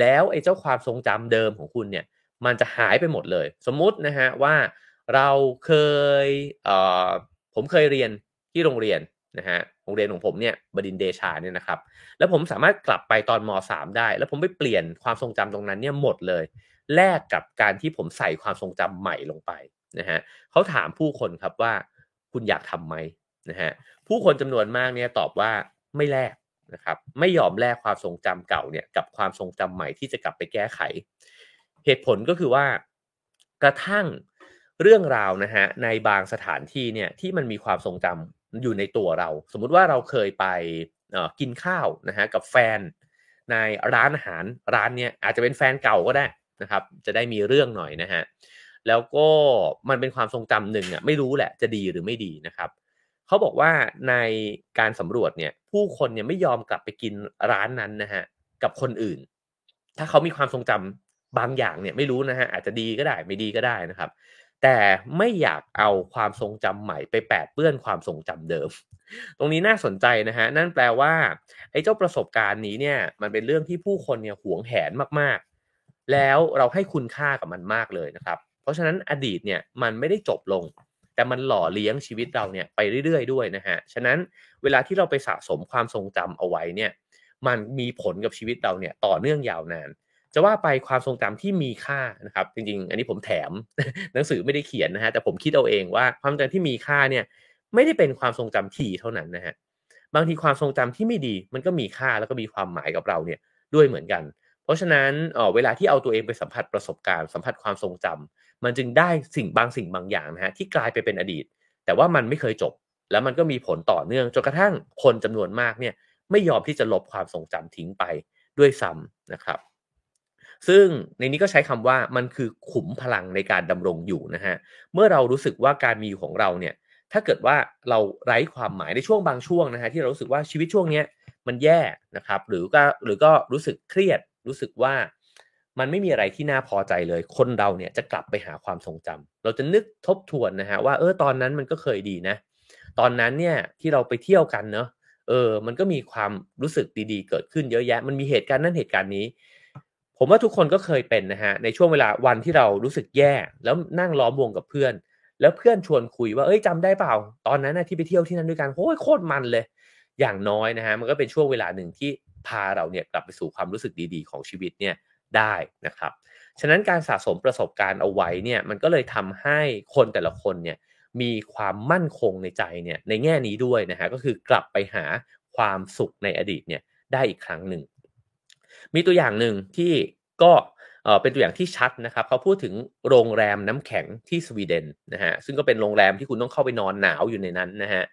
แล้วไอ้เจ้าความทรงจำเดิมของคุณเนี่ย มันจะหายไปหมดเลย สมมุตินะฮะว่าเราเคยเอ่อผมเคยเรียนที่โรงเรียนนะฮะโรงเรียนของผมเนี่ยบดินเดชาเนี่ยนะครับ แล้วผมสามารถกลับไปตอนม .3 ได้ แล้วผมไปเปลี่ยนความทรงจำตรงนั้นเนี่ยหมดเลย แลกกับการที่ผมใส่ความทรงจำใหม่ลงไปนะฮะเขาถามผู้คนครับว่าคุณอยากทำไหมนะฮะผู้คนจำนวนมากเนี่ยตอบว่าไม่แลกนะครับไม่ยอมแลกความทรงจำเก่าเนี่ยกับความทรงจำใหม่ที่จะกลับไปแก้ไข เหตุผลก็คือว่ากระทั่งเรื่องราวนะฮะในบางสถานที่เนี่ยที่มันมีความทรงจำอยู่ในตัวเรา สมมุติว่าเราเคยไปกินข้าวนะฮะกับแฟนในร้านอาหารร้านเนี้ยอาจจะเป็นแฟนเก่าก็ได้นะครับจะได้มีเรื่องหน่อยนะฮะแล้วก็มันเป็นความทรงจำหนึ่งอะไม่รู้แหละจะดีหรือไม่ดีนะครับเขาบอกว่าในการสำรวจเนี่ยผู้คนเนี่ยไม่ยอมกลับไปกินร้านนั้นนะฮะกับคนอื่น ถ้าเขามีความทรงจำ บางอย่างเนี่ยไม่รู้นะฮะอาจจะดีก็ได้ไม่ดีก็ได้นะครับ แต่ไม่อยากเอาความทรงจำใหม่ไปแปดเปื้อนความทรงจำเดิม ตรงนี้น่าสนใจนะฮะนั่นแปลว่าไอ้เจ้าประสบการณ์นี้เนี่ยมันเป็นเรื่องที่ผู้คนเนี่ยหวงแหนมากๆ แล้วเราให้คุณค่ากับมันมากเลยนะครับ เพราะฉะนั้นอดีตเนี่ยมันไม่ได้จบลง แต่มันหล่อเลี้ยงชีวิตเราเนี่ยไปเรื่อยๆด้วยนะฮะฉะนั้นเวลาที่เราไปสะสมความทรงจำเอาไว้เนี่ยมันมีผลกับชีวิตเราเนี่ยต่อเนื่องยาวนาน จะว่าไปความทรงจำที่มีค่านะครับ จริง ๆ อันนี้ผมแถมหนังสือไม่ได้เขียนนะฮะแต่ผมคิดเอาเองว่าความจำที่มีค่าเนี่ย ไม่ได้เป็นความทรงจำที่เท่านั้นนะฮะบางทีความทรงจำที่ไม่ดี มันก็มีค่าแล้วก็มีความหมายกับเราเนี่ยด้วยเหมือนกัน เพราะฉะนั้นเเวลาที่เอาตัวเองไปสัมผัสประสบการณ์สัมผัสความทรงจำมันจึงได้สิ่งบางสิ่งบางอย่างนะฮะที่กลายไปเป็นอดีต แต่ว่ามันไม่เคยจบ แล้วมันก็มีผลต่อเนื่องจนกระทั่งคนจำนวนมากเนี่ยไม่ยอมที่จะลบความทรงจำทิ้งไปด้วยซ้ำนะครับ ซึ่งในนี้ก็ใช้คำว่ามันคือขุมพลังในการดำรงอยู่นะฮะเมื่อเรารู้สึกว่าการมีอยู่ของเราเนี่ยถ้าเกิดว่าเราไร้ความหมายในช่วงบางช่วงนะฮะที่เรารู้สึกว่าชีวิตช่วงนี้มันแย่นะครับหรือก็หรือก็รู้สึกเครียดรู้สึกว่ามันไม่มีอะไรที่น่าพอใจเลย คนเราเนี่ยจะกลับไปหาความทรงจำเราจะนึกทบทวนนะฮะว่าเออตอนนั้นมันก็เคยดีนะ ตอนนั้นเนี่ยที่เราไปเที่ยวกันเนาะเออมันก็มีความรู้สึกดีๆ เกิดขึ้นเยอะแยะ มันมีเหตุการณ์นั้นเหตุการณ์นี้ ผมว่าทุกคนก็เคยเป็นนะฮะในช่วงเวลาวันที่เรารู้สึกแย่ แล้วนั่งล้อมวงกับเพื่อน แล้วเพื่อนชวนคุยว่าเอ้ยจำได้เปล่า ตอนนั้นนะที่ไปเที่ยวที่นั่นด้วยกันโอ้ยโคตรมันเลย อย่างน้อยนะฮะมันก็เป็นช่วงเวลาหนึ่งที่พาเราเนี่ยกลับไปสู่ความรู้สึกดีๆ ของชีวิตเนี่ยได้นะครับฉะนั้นการสะสมประสบการณ์เอาไว้เนี่ยมันก็เลยทำให้คนแต่ละคนเนี่ยมีความมั่นคงในใจเนี่ยในแง่นี้ด้วยนะฮะก็คือกลับไปหาความสุขในอดีตเนี่ยได้อีกครั้งหนึ่ง มีตัวอย่างหนึ่งที่ก็เป็นตัวอย่างที่ชัดนะครับเขาพูดถึงโรงแรมน้ำแข็งที่สวีเดนนะฮะซึ่งก็เป็นโรงแรมที่คุณต้องเข้าไปนอนหนาวอยู่ในนั้นนะฮะ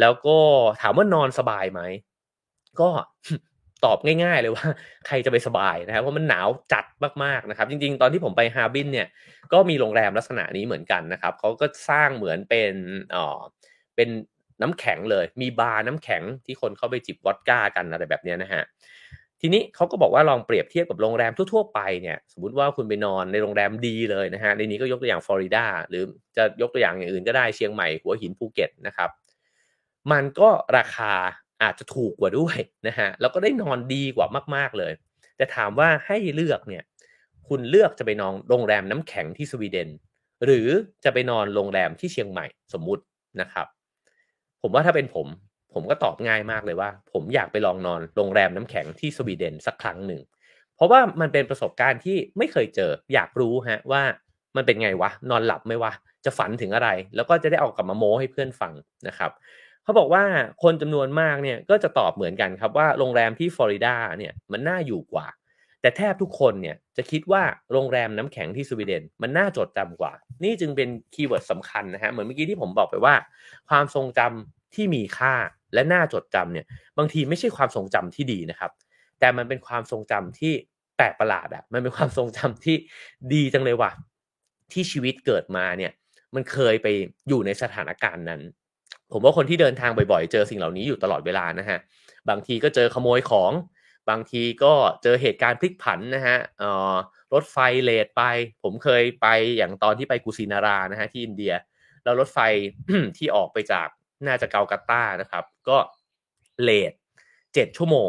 แล้วก็ถามว่านอนสบายไหมก็ตอบง่ายๆเลยว่าใครจะไปสบายนะครับเพราะมันหนาวจัดมากๆนะครับ จริง ๆ ตอนที่ผมไปฮาร์บินเนี่ยก็มีโรงแรมลักษณะนี้เหมือนกันนะครับเขาก็สร้างเหมือนเป็นอ๋อเป็นน้ำแข็งเลย มีบาร์น้ำแข็งที่คนเข้าไปจิบวอดก้ากันอะไรแบบนี้นะฮะ ทีนี้เขาก็บอกว่าลองเปรียบเทียบกับโรงแรมทั่วๆไปเนี่ยสมมติว่าคุณไปนอนในโรงแรมดีเลยนะฮะในนี้ก็ยกตัวอย่างฟลอริดาหรือจะยกตัวอย่างอย่างอื่นก็ได้เชียงใหม่หัวหินภูเก็ตนะครับมันก็ราคาอาจจะถูกกว่าด้วยนะฮะแล้วก็ได้นอนดีกว่ามาก ๆเลย แต่ถามว่าให้เลือกเนี่ยคุณเลือกจะไปนอนโรงแรมน้ำแข็งที่สวีเดน หรือจะไปนอนโรงแรมที่เชียงใหม่สมมุตินะครับ ผมว่าถ้าเป็นผม ผมก็ตอบง่ายมากเลยว่า ผมอยากไปลองนอนโรงแรมน้ำแข็งที่สวีเดนสักครั้งหนึ่ง เพราะว่ามันเป็นประสบการณ์ที่ไม่เคยเจอ อยากรู้ฮะว่ามันเป็นไงวะ นอนหลับไหมวะ จะฝันถึงอะไร แล้วก็จะได้เอากลับมาโม้ให้เพื่อนฟังนะครับเขาบอกว่าคนจำนวนมากเนี่ยก็จะตอบเหมือนกันครับว่าโรงแรมที่ฟลอริดาเนี่ยมันน่าอยู่กว่า แต่แทบทุกคนเนี่ยจะคิดว่าโรงแรมน้ำแข็งที่สวีเดน มันน่าจดจำกว่า นี่จึงเป็นคีย์เวิร์ดสำคัญนะฮะเหมือนเมื่อกี้ที่ผมบอกไปว่า ความทรงจำที่มีค่า และน่าจดจำเนี่ยบางทีไม่ใช่ความทรงจำที่ดีนะครับ แต่มันเป็นความทรงจำที่แปลกประหลาดอะมันเป็นความทรงจำที่ดีจังเลยว่ะที่ชีวิตเกิดมาเนี่ยมันเคยไปอยู่ในสถานการณ์นั้น ผมว่าคนที่เดินทางบ่อยๆ เจอสิ่งเหล่านี้อยู่ตลอดเวลานะฮะบางทีก็เจอขโมยของ บางทีก็เจอเหตุการณ์พลิกผันนะฮะรถไฟเลทไป ผมเคยไปอย่างตอนที่ไปกุสินารานะฮะที่อินเดีย แล้วรถไฟที่ออกไปจาก น่าจะเกากาตานะครับ ก็เลทเจ็ดชั่วโมง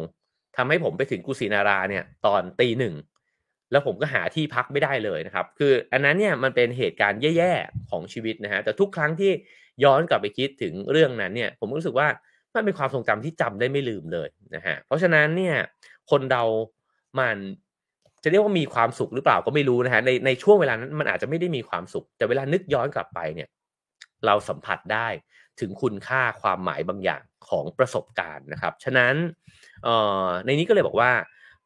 ทำให้ผมไปถึงกุสินาราเนี่ย ตอนตีหนึ่งแล้วผมก็หาที่พักไม่ได้เลยนะครับ คืออันนั้นเนี่ยมันเป็นเหตุการณ์แย่ๆของชีวิตนะฮะแต่ทุกครั้งที่ย้อนกลับไปคิดถึงเรื่องนั้นเนี่ย ผมรู้สึกว่ามันเป็นความทรงจำที่จำได้ไม่ลืมเลยนะฮะเพราะฉะนั้นเนี่ยคนเรามันจะเรียกว่ามีความสุขหรือเปล่าก็ไม่รู้นะฮะในในช่วงเวลานั้นมันอาจจะไม่ได้มีความสุข แต่เวลานึกย้อนกลับไปเนี่ย เราสัมผัสได้ ถึงคุณค่าความหมายบางอย่างของประสบการณ์นะครับ ฉะนั้นในนี้ก็เลยบอกว่า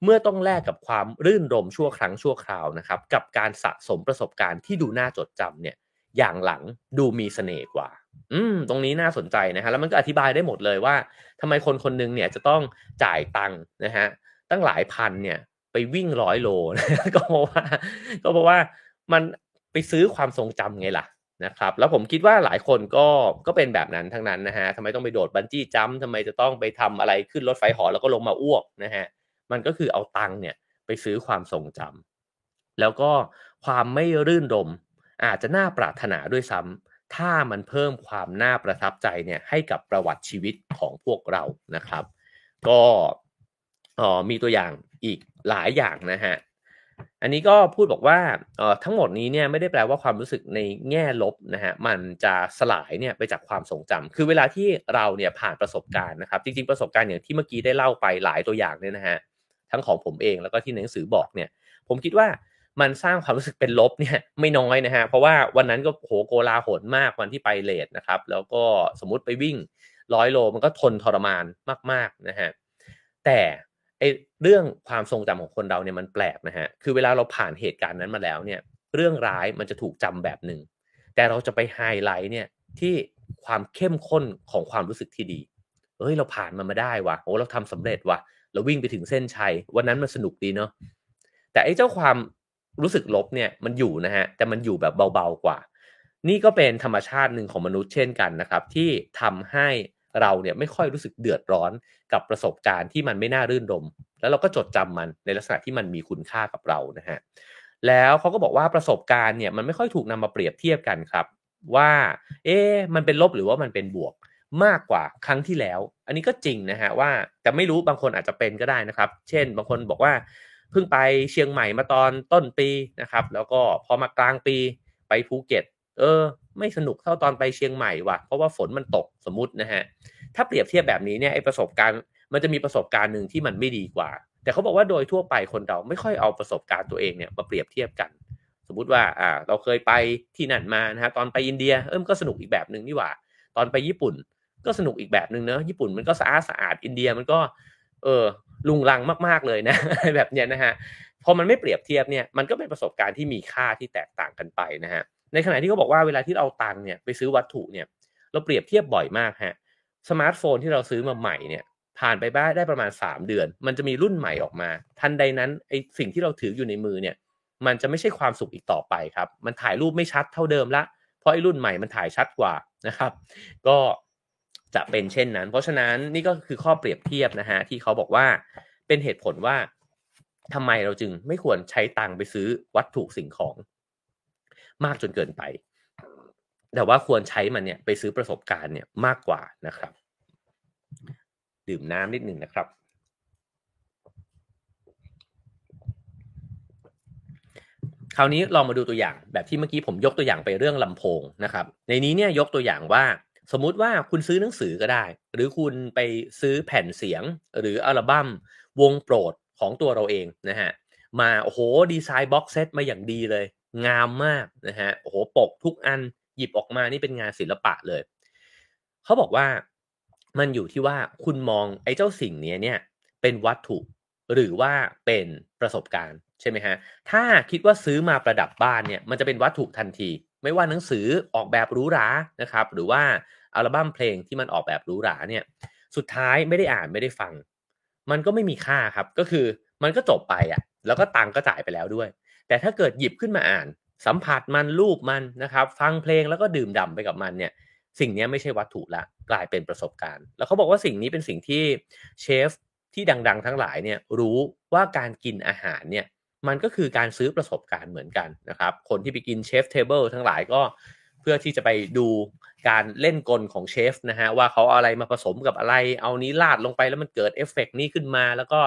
เมื่อต้องแลกกับความรื่นรมชั่วครั้งชั่วคราวนะครับ กับการสะสมประสบการณ์ที่ดูน่าจดจำเนี่ยอย่างหลังดูมีเสน่ห์กว่า อืม ตรงนี้น่าสนใจนะฮะ แล้วมันก็อธิบายได้หมดเลยว่าทำไมคนคนนึงเนี่ยจะต้องจ่ายตังค์นะฮะ ตั้งหลายพันเนี่ย ไปวิ่งร้อยโล ก็เพราะว่า ก็เพราะว่ามันไปซื้อความทรงจำไงล่ะ นะครับแล้วผมคิดว่าหลายคนก็ก็เป็นแบบนั้นทั้งนั้นนะฮะทำไมต้องไปโดดบันจี้จัมทำไมจะต้องไปทำอะไรขึ้นรถไฟหอแล้วก็ลงมาอ้วกนะฮะมันก็คือเอาตังค์เนี่ยไปซื้อความทรงจำแล้วก็ความไม่รื่นรมอาจจะน่าปรารถนาด้วยซ้ำถ้ามันเพิ่มความน่าประทับใจเนี่ยให้กับประวัติชีวิตของพวกเรานะครับ ก็มีตัวอย่างอีกหลายอย่างนะฮะ อันนี้ก็พูดบอกว่าเอ่อทั้งหมดนี้เนี่ยไม่ได้แปลว่าความรู้สึกในแง่ลบนะฮะมันจะสลายเนี่ยไปจากความทรงจำคือเวลาที่เราเนี่ยผ่านประสบการณ์นะครับ จริงๆประสบการณ์อย่างที่เมื่อกี้ได้เล่าไปหลายตัวอย่างเนี่ยนะฮะทั้งของผมเองแล้วก็ที่หนังสือบอกเนี่ย ผมคิดว่ามันสร้างความรู้สึกเป็นลบเนี่ยไม่น้อยนะฮะเพราะว่าวันนั้นก็โหโกลาหลมากวันที่ไปเลทนะครับ แล้วก็สมมติไปวิ่งร้อยโลมันก็ทนทรมานมากๆนะฮะแต่ เรื่องความทรงจำของคนเราเนี่ยมันแปลกนะฮะคือเวลาเราผ่านเหตุการณ์นั้นมาแล้วเนี่ย เรื่องร้ายมันจะถูกจำแบบหนึ่งแต่เราจะไปไฮไลท์เนี่ยที่ความเข้มข้นของความรู้สึกที่ดีเอ้ยเราผ่านมันมาได้ว่ะโอ้เราทำสำเร็จว่ะเราวิ่งไปถึงเส้นชัยวันนั้นมันสนุกดีเนาะแต่ไอ้เจ้าความรู้สึกลบเนี่ยมันอยู่นะฮะแต่มันอยู่แบบเบาๆกว่า นี่ก็เป็นธรรมชาติหนึ่งของมนุษย์เช่นกันนะครับ ที่ทำให้ เราเนี่ยไม่ค่อยรู้สึกเดือดร้อนกับประสบการณ์ที่มันไม่น่ารื่นรม แล้วเราก็จดจำมันในลักษณะที่มันมีคุณค่ากับเรานะฮะแล้วเขาก็บอกว่าประสบการณ์เนี่ยมันไม่ค่อยถูกนำมาเปรียบเทียบกันครับ ว่า เอ๊มันเป็นลบหรือว่ามันเป็นบวกมากกว่าครั้งที่แล้ว อันนี้ก็จริงนะฮะว่าแต่ไม่รู้บางคนอาจจะเป็นก็ได้นะครับ เช่น บางคนบอกว่าเพิ่งไปเชียงใหม่มาตอนต้นปีนะครับ แล้วก็พอมากลางปีไปภูเก็ต เออ ไม่สนุกเท่าตอนไปเชียงใหม่ว่ะเพราะว่าฝนมันตกสมมตินะฮะถ้าเปรียบเทียบแบบนี้เนี่ยไอประสบการณ์มันจะมีประสบการณ์หนึ่งที่มันไม่ดีกว่า แต่เขาบอกว่าโดยทั่วไปคนเราไม่ค่อยเอาประสบการณ์ตัวเองเนี่ยมาเปรียบเทียบกัน สมมุติว่าอ่าเราเคยไปที่นั่นมานะฮะตอนไปอินเดียเออมันก็สนุกอีกแบบหนึ่งนี่หว่า ตอนไปญี่ปุ่นก็สนุกอีกแบบหนึ่งเนอะญี่ปุ่นมันก็สะอาดสะอาดอินเดียมันก็เออลุงลังมากๆเลยนะแบบเนี้ยนะฮะพอมันไม่เปรียบเทียบเนี่ยมันก็เป็นประสบการณ์ที่มีค่าที่แตกต่างกันไปนะฮะ ในขณะที่เขาบอกว่าเวลาที่เราตังเนี่ยไปซื้อวัตถุเนี่ยเราเปรียบเทียบบ่อยมากฮะสมาร์ทโฟนที่เราซื้อมาใหม่เนี่ยผ่านไปบ้าได้ประมาณ 3 เดือน มันจะมีรุ่นใหม่ออกมา ทันใดนั้นไอสิ่งที่เราถืออยู่ในมือเนี่ยมันจะไม่ใช่ความสุขอีกต่อไปครับ มันถ่ายรูปไม่ชัดเท่าเดิมละ เพราะไอ้รุ่นใหม่มันถ่ายชัดกว่านะครับ ก็จะเป็นเช่นนั้น เพราะฉะนั้นนี่ก็คือข้อเปรียบเทียบนะฮะที่เขาบอกว่าเป็นเหตุผลว่าทำไมเราจึงไม่ควรใช้ตังไปซื้อวัตถุสิ่งของ มากจนเกินไป แต่ว่าควรใช้มันเนี่ยไปซื้อประสบการณ์เนี่ยมากกว่านะครับ ดื่มน้ำนิดหนึ่งนะครับ คราวนี้ลองมาดูตัวอย่างแบบที่เมื่อกี้ผมยกตัวอย่างไปเรื่องลำโพงนะครับ ในนี้เนี่ยยกตัวอย่างว่าสมมุติว่าคุณซื้อหนังสือก็ได้ หรือคุณไปซื้อแผ่นเสียงหรืออัลบั้มวงโปรดของตัวเราเองนะฮะมาโอ้โหดีไซน์ box set มาอย่างดีเลย งามมากนะฮะโอ้โหปกทุกอันหยิบออกมานี่เป็นงานศิลปะเลย เขาบอกว่ามันอยู่ที่ว่าคุณมองไอ้เจ้าสิ่งนี้เนี่ยเป็นวัตถุหรือว่าเป็นประสบการณ์ใช่ไหมฮะถ้าคิดว่าซื้อมาประดับบ้านเนี่ยมันจะเป็นวัตถุทันที ไม่ว่าหนังสือออกแบบหรูหรานะครับ หรือว่าอัลบั้มเพลงที่มันออกแบบหรูหราเนี่ยสุดท้ายไม่ได้อ่านไม่ได้ฟัง มันก็ไม่มีค่าครับก็คือมันก็จบไปอะแล้วก็ตังก็จ่ายไปแล้วด้วย แต่ถ้าเกิดหยิบขึ้นมาอ่าน สัมผัสมันรูปมันนะครับ ฟังเพลงแล้วก็ดื่มด่าไปกับมันเนี่ย สิ่งนี้ไม่ใช่วัตถุละกลายเป็นประสบการณ์ แล้วเขาบอกว่าสิ่งนี้เป็นสิ่งที่เชฟที่ดัง ๆ ทั้งหลายเนี่ยรู้ว่าการกินอาหารเนี่ยมันก็คือการซื้อประสบการณ์เหมือนกันนะครับ คนที่ไปกินเชฟเทเบิลทั้งหลายก็เพื่อที่จะไปดูการเล่นกลของเชฟนะฮะว่าเขาเอาอะไรมาผสมกับอะไร เอานี้ลาดลงไปแล้วมันเกิดเอฟเฟกนี้ขึ้นมา แล้วก็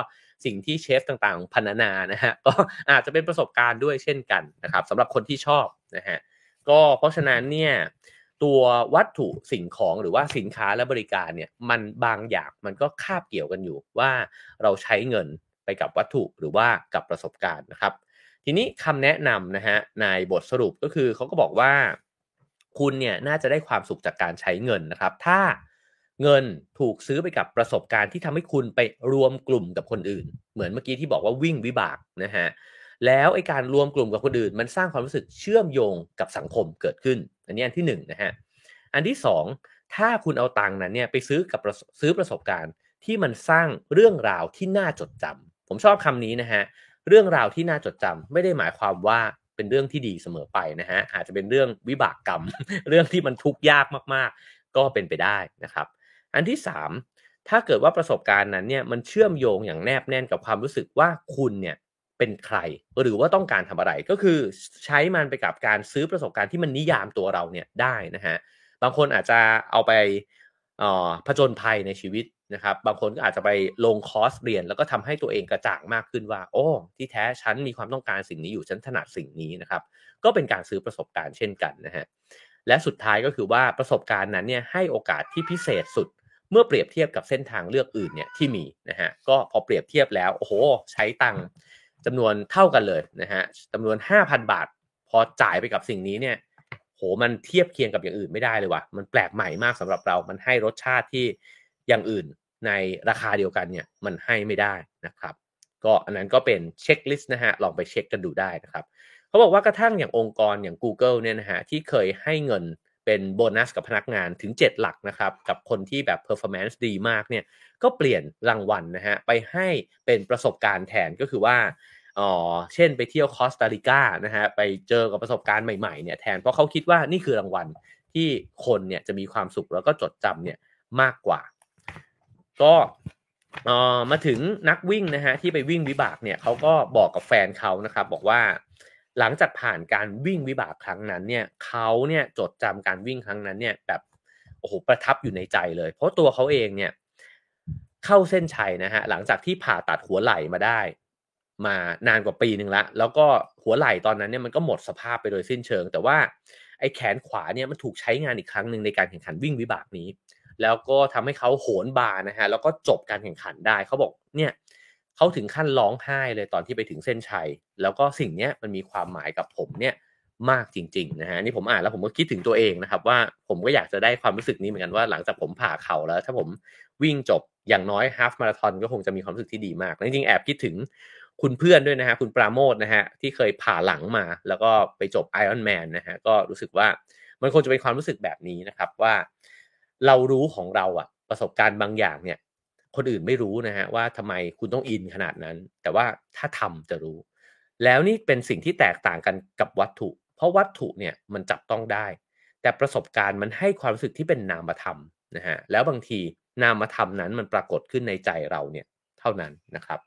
สิ่งที่เชฟต่างๆพันนานะฮะก็อาจจะเป็นประสบการณ์ด้วยเช่นกันนะครับสำหรับคนที่ชอบนะฮะก็เพราะฉะนั้นเนี่ยตัววัตถุสิ่งของหรือว่าสินค้าและบริการเนี่ยมันบางอย่างมันก็คาบเกี่ยวกันอยู่ว่าเราใช้เงินไปกับวัตถุหรือว่ากับประสบการณ์นะครับ ทีนี้คำแนะนำนะฮะในบทสรุปก็คือเขาก็บอกว่า คุณเนี่ยน่าจะได้ความสุขจากการใช้เงินนะครับ ถ้า เงินถูกซื้อไปกับประสบการณ์ที่ทำให้คุณไปรวมกลุ่มกับคนอื่น เหมือนเมื่อกี้ที่บอกว่าวิ่งวิบากนะฮะแล้วไอการรวมกลุ่มกับคนอื่น มันสร้างความรู้สึกเชื่อมโยงกับสังคมเกิดขึ้น อันนี้อันที่1นนะฮะอันที่ 2 ถ้าคุณเอาตังค์นั้นเนี่ยไปซื้อกับซื้อประสบการณ์ที่มันสร้างเรื่องราวที่น่าจดจำผมชอบคำนี้นะฮะเรื่องราวที่น่าจดจำไม่ได้หมายความว่าเป็นเรื่องที่ดีเสมอไปนะฮะอาจจะเป็นเรื่องวิบากกรรม เรื่องที่มันทุกข์ยากมากๆ ก็เป็นไปได้นะครับ อันที่ 3 ถ้าเกิดว่าประสบการณ์นั้นเนี่ยมันเชื่อมโยงอย่างแนบแน่นกับความรู้สึกว่าคุณเนี่ยเป็นใคร หรือว่าต้องการทำอะไรก็คือใช้มันไปกับการซื้อประสบการณ์ที่มันนิยามตัวเราเนี่ยได้นะฮะบางคนอาจจะเอาไปผจญภัยในชีวิตนะครับ บางคนก็อาจจะไปลงคอร์สเรียน แล้วก็ทำให้ตัวเองกระจ่างมากขึ้นว่า โอ้ที่แท้ฉันมีความต้องการสิ่งนี้อยู่ฉันถนัดสิ่งนี้นะครับ ก็เป็นการซื้อประสบการณ์เช่นกันนะฮะและสุดท้ายก็คือว่าประสบการณ์นั้นเนี่ยให้โอกาสที่พิเศษสุด เมื่อเปรียบเทียบกับเส้นทางเลือกอื่นเนี่ยที่มีนะฮะก็พอเปรียบเทียบแล้วโอ้โหใช้ตังค์จำนวนเท่ากันเลยนะฮะจำนวน 5,000 บาท พอจ่ายไปกับสิ่งนี้เนี่ยโหมันเทียบเคียงกับอย่างอื่นไม่ได้เลยว่ะมันแปลกใหม่มากสำหรับเรา มันให้รสชาติที่อย่างอื่นในราคาเดียวกันเนี่ยมันให้ไม่ได้นะครับ ก็อันนั้นก็เป็น checklist นะฮะลองไปเช็คกันดูได้นะครับเขาบอกว่ากระทั่งอย่างองค์กรอย่าง Google เนี่ยนะฮะที่เคยให้เงิน เป็นโบนัสกับพนักงานถึง 7 หลักนะครับ กับคนที่แบบ performance ดีมากเนี่ยก็เปลี่ยนรางวัลนะฮะไปให้เป็นประสบการณ์แทนก็คือว่าอ๋อเช่นไปเที่ยวคอสตาริกานะฮะไปเจอกับประสบการณ์ใหม่ๆเนี่ยแทนเพราะเขาคิดว่านี่คือรางวัลที่คนเนี่ยจะมีความสุขแล้วก็จดจำเนี่ยมากกว่า ก็ออมาถึงนักวิ่งนะฮะที่ไปวิ่งวิบากเนี่ยเขาก็บอกกับแฟนเขานะครับบอกว่า หลังจากผ่านการวิ่งวิบากครั้งนั้นเนี่ยเขาเนี่ยจดจำการวิ่งครั้งนั้นเนี่ยแบบโอ้โหประทับอยู่ในใจเลย เพราะตัวเขาเองเนี่ยเข้าเส้นชัยนะฮะหลังจากที่ผ่าตัดหัวไหล่มาได้ มานานกว่าปีหนึ่งละแล้วก็หัวไหล่ตอนนั้นเนี่ยมันก็หมดสภาพไปโดยสิ้นเชิง แต่ว่าไอ้แขนขวาเนี่ยมันถูกใช้งานอีกครั้งหนึ่งในการแข่งขันวิ่งวิบากนี้ แล้วก็ทำให้เขาโหนบานะฮะแล้วก็จบการแข่งขันได้เขาบอกเนี่ย เขาถึงขั้นร้องไห้เลยตอนที่ไปถึงเส้นชัย แล้วก็สิ่งนี้มันมีความหมายกับผมเนี่ยมากจริงๆนะฮะนี่ผมอ่านแล้วผมก็คิดถึงตัวเองนะครับ ว่าผมก็อยากจะได้ความรู้สึกนี้เหมือนกันว่าหลังจากผมผ่าเข่าแล้ว ถ้าผมวิ่งจบอย่างน้อยฮาฟมาราธอนก็คงจะมีความรู้สึกที่ดีมากจริงๆแอบคิดถึงคุณเพื่อนด้วยนะฮะคุณปราโมทนะฮะที่เคยผ่าหลังมา แล้วก็ไปจบไอออนแมนนะฮะก็รู้สึกว่ามันคงจะเป็นความรู้สึกแบบนี้นะครับว่า เรารู้ของเราอะประสบการณ์บางอย่างเนี่ย คนอื่นไม่รู้นะฮะว่าทำไมคุณต้องอินขนาดนั้น แต่ว่าถ้าทำจะรู้ แล้วนี่เป็นสิ่งที่แตกต่างกันกับวัตถุ เพราะวัตถุเนี่ยมันจับต้องได้ แต่ประสบการณ์มันให้ความรู้สึกที่เป็นนามธรรมนะฮะแล้วบางทีนามธรรมนั้นมันปรากฏขึ้นในใจเราเนี่ยเท่านั้นนะครับ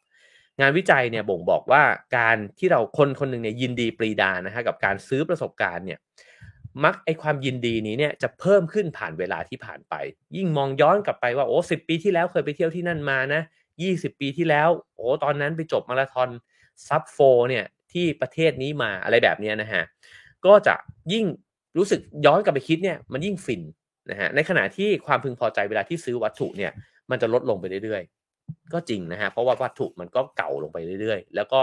งานวิจัยเนี่ยบ่งบอกว่าการที่เราคนคนหนึ่งเนี่ยยินดีปรีดานะฮะกับการซื้อประสบการณ์เนี่ย มักไอ้ความยินดีนี้เนี่ยจะเพิ่มขึ้นผ่านเวลาที่ผ่านไป ยิ่งมองย้อนกลับไปว่าโอ้สิบปีที่แล้วเคยไปเที่ยวที่นั่นมานะยี่สิบปีที่แล้ว โอ้ตอนนั้นไปจบมาราธอน sub four เนี่ยที่ประเทศนี้มาอะไรแบบนี้นะฮะก็จะยิ่งรู้สึกย้อนกลับไปคิดเนี่ยมันยิ่งฟินนะฮะในขณะที่ความพึงพอใจเวลาที่ซื้อวัตถุเนี่ยมันจะลดลงไปเรื่อยๆ ก็จริงนะฮะเพราะว่าวัตถุมันก็เก่าลงไปเรื่อยๆ แล้วก็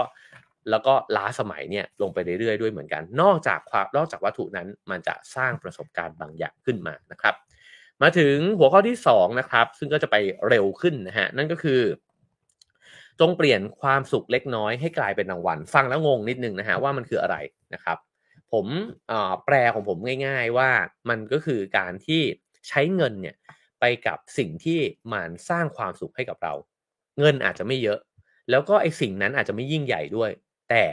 แล้วก็ล้าสมัยเนี่ยลงไปเรื่อยๆด้วยเหมือนกัน นอกจากความนอกจากวัตถุนั้นมันจะสร้างประสบการณ์บางอย่างขึ้นมานะครับ มาถึงหัวข้อที่2นะครับ ซึ่งก็จะไปเร็วขึ้นนะฮะนั่นก็คือ จงเปลี่ยนความสุขเล็กน้อยให้กลายเป็นรางวัล ฟังแล้วงงนิดนึงนะฮะว่ามันคืออะไรนะครับ ผมแปลของผมง่าย ๆว่ามันก็คือการที่ใช้เงินเนี่ยไปกับสิ่งที่มันสร้างความสุขให้กับเรา เงินอาจจะไม่เยอะ แล้วก็ไอ้สิ่งนั้นอาจจะไม่ยิ่งใหญ่ด้วย แต่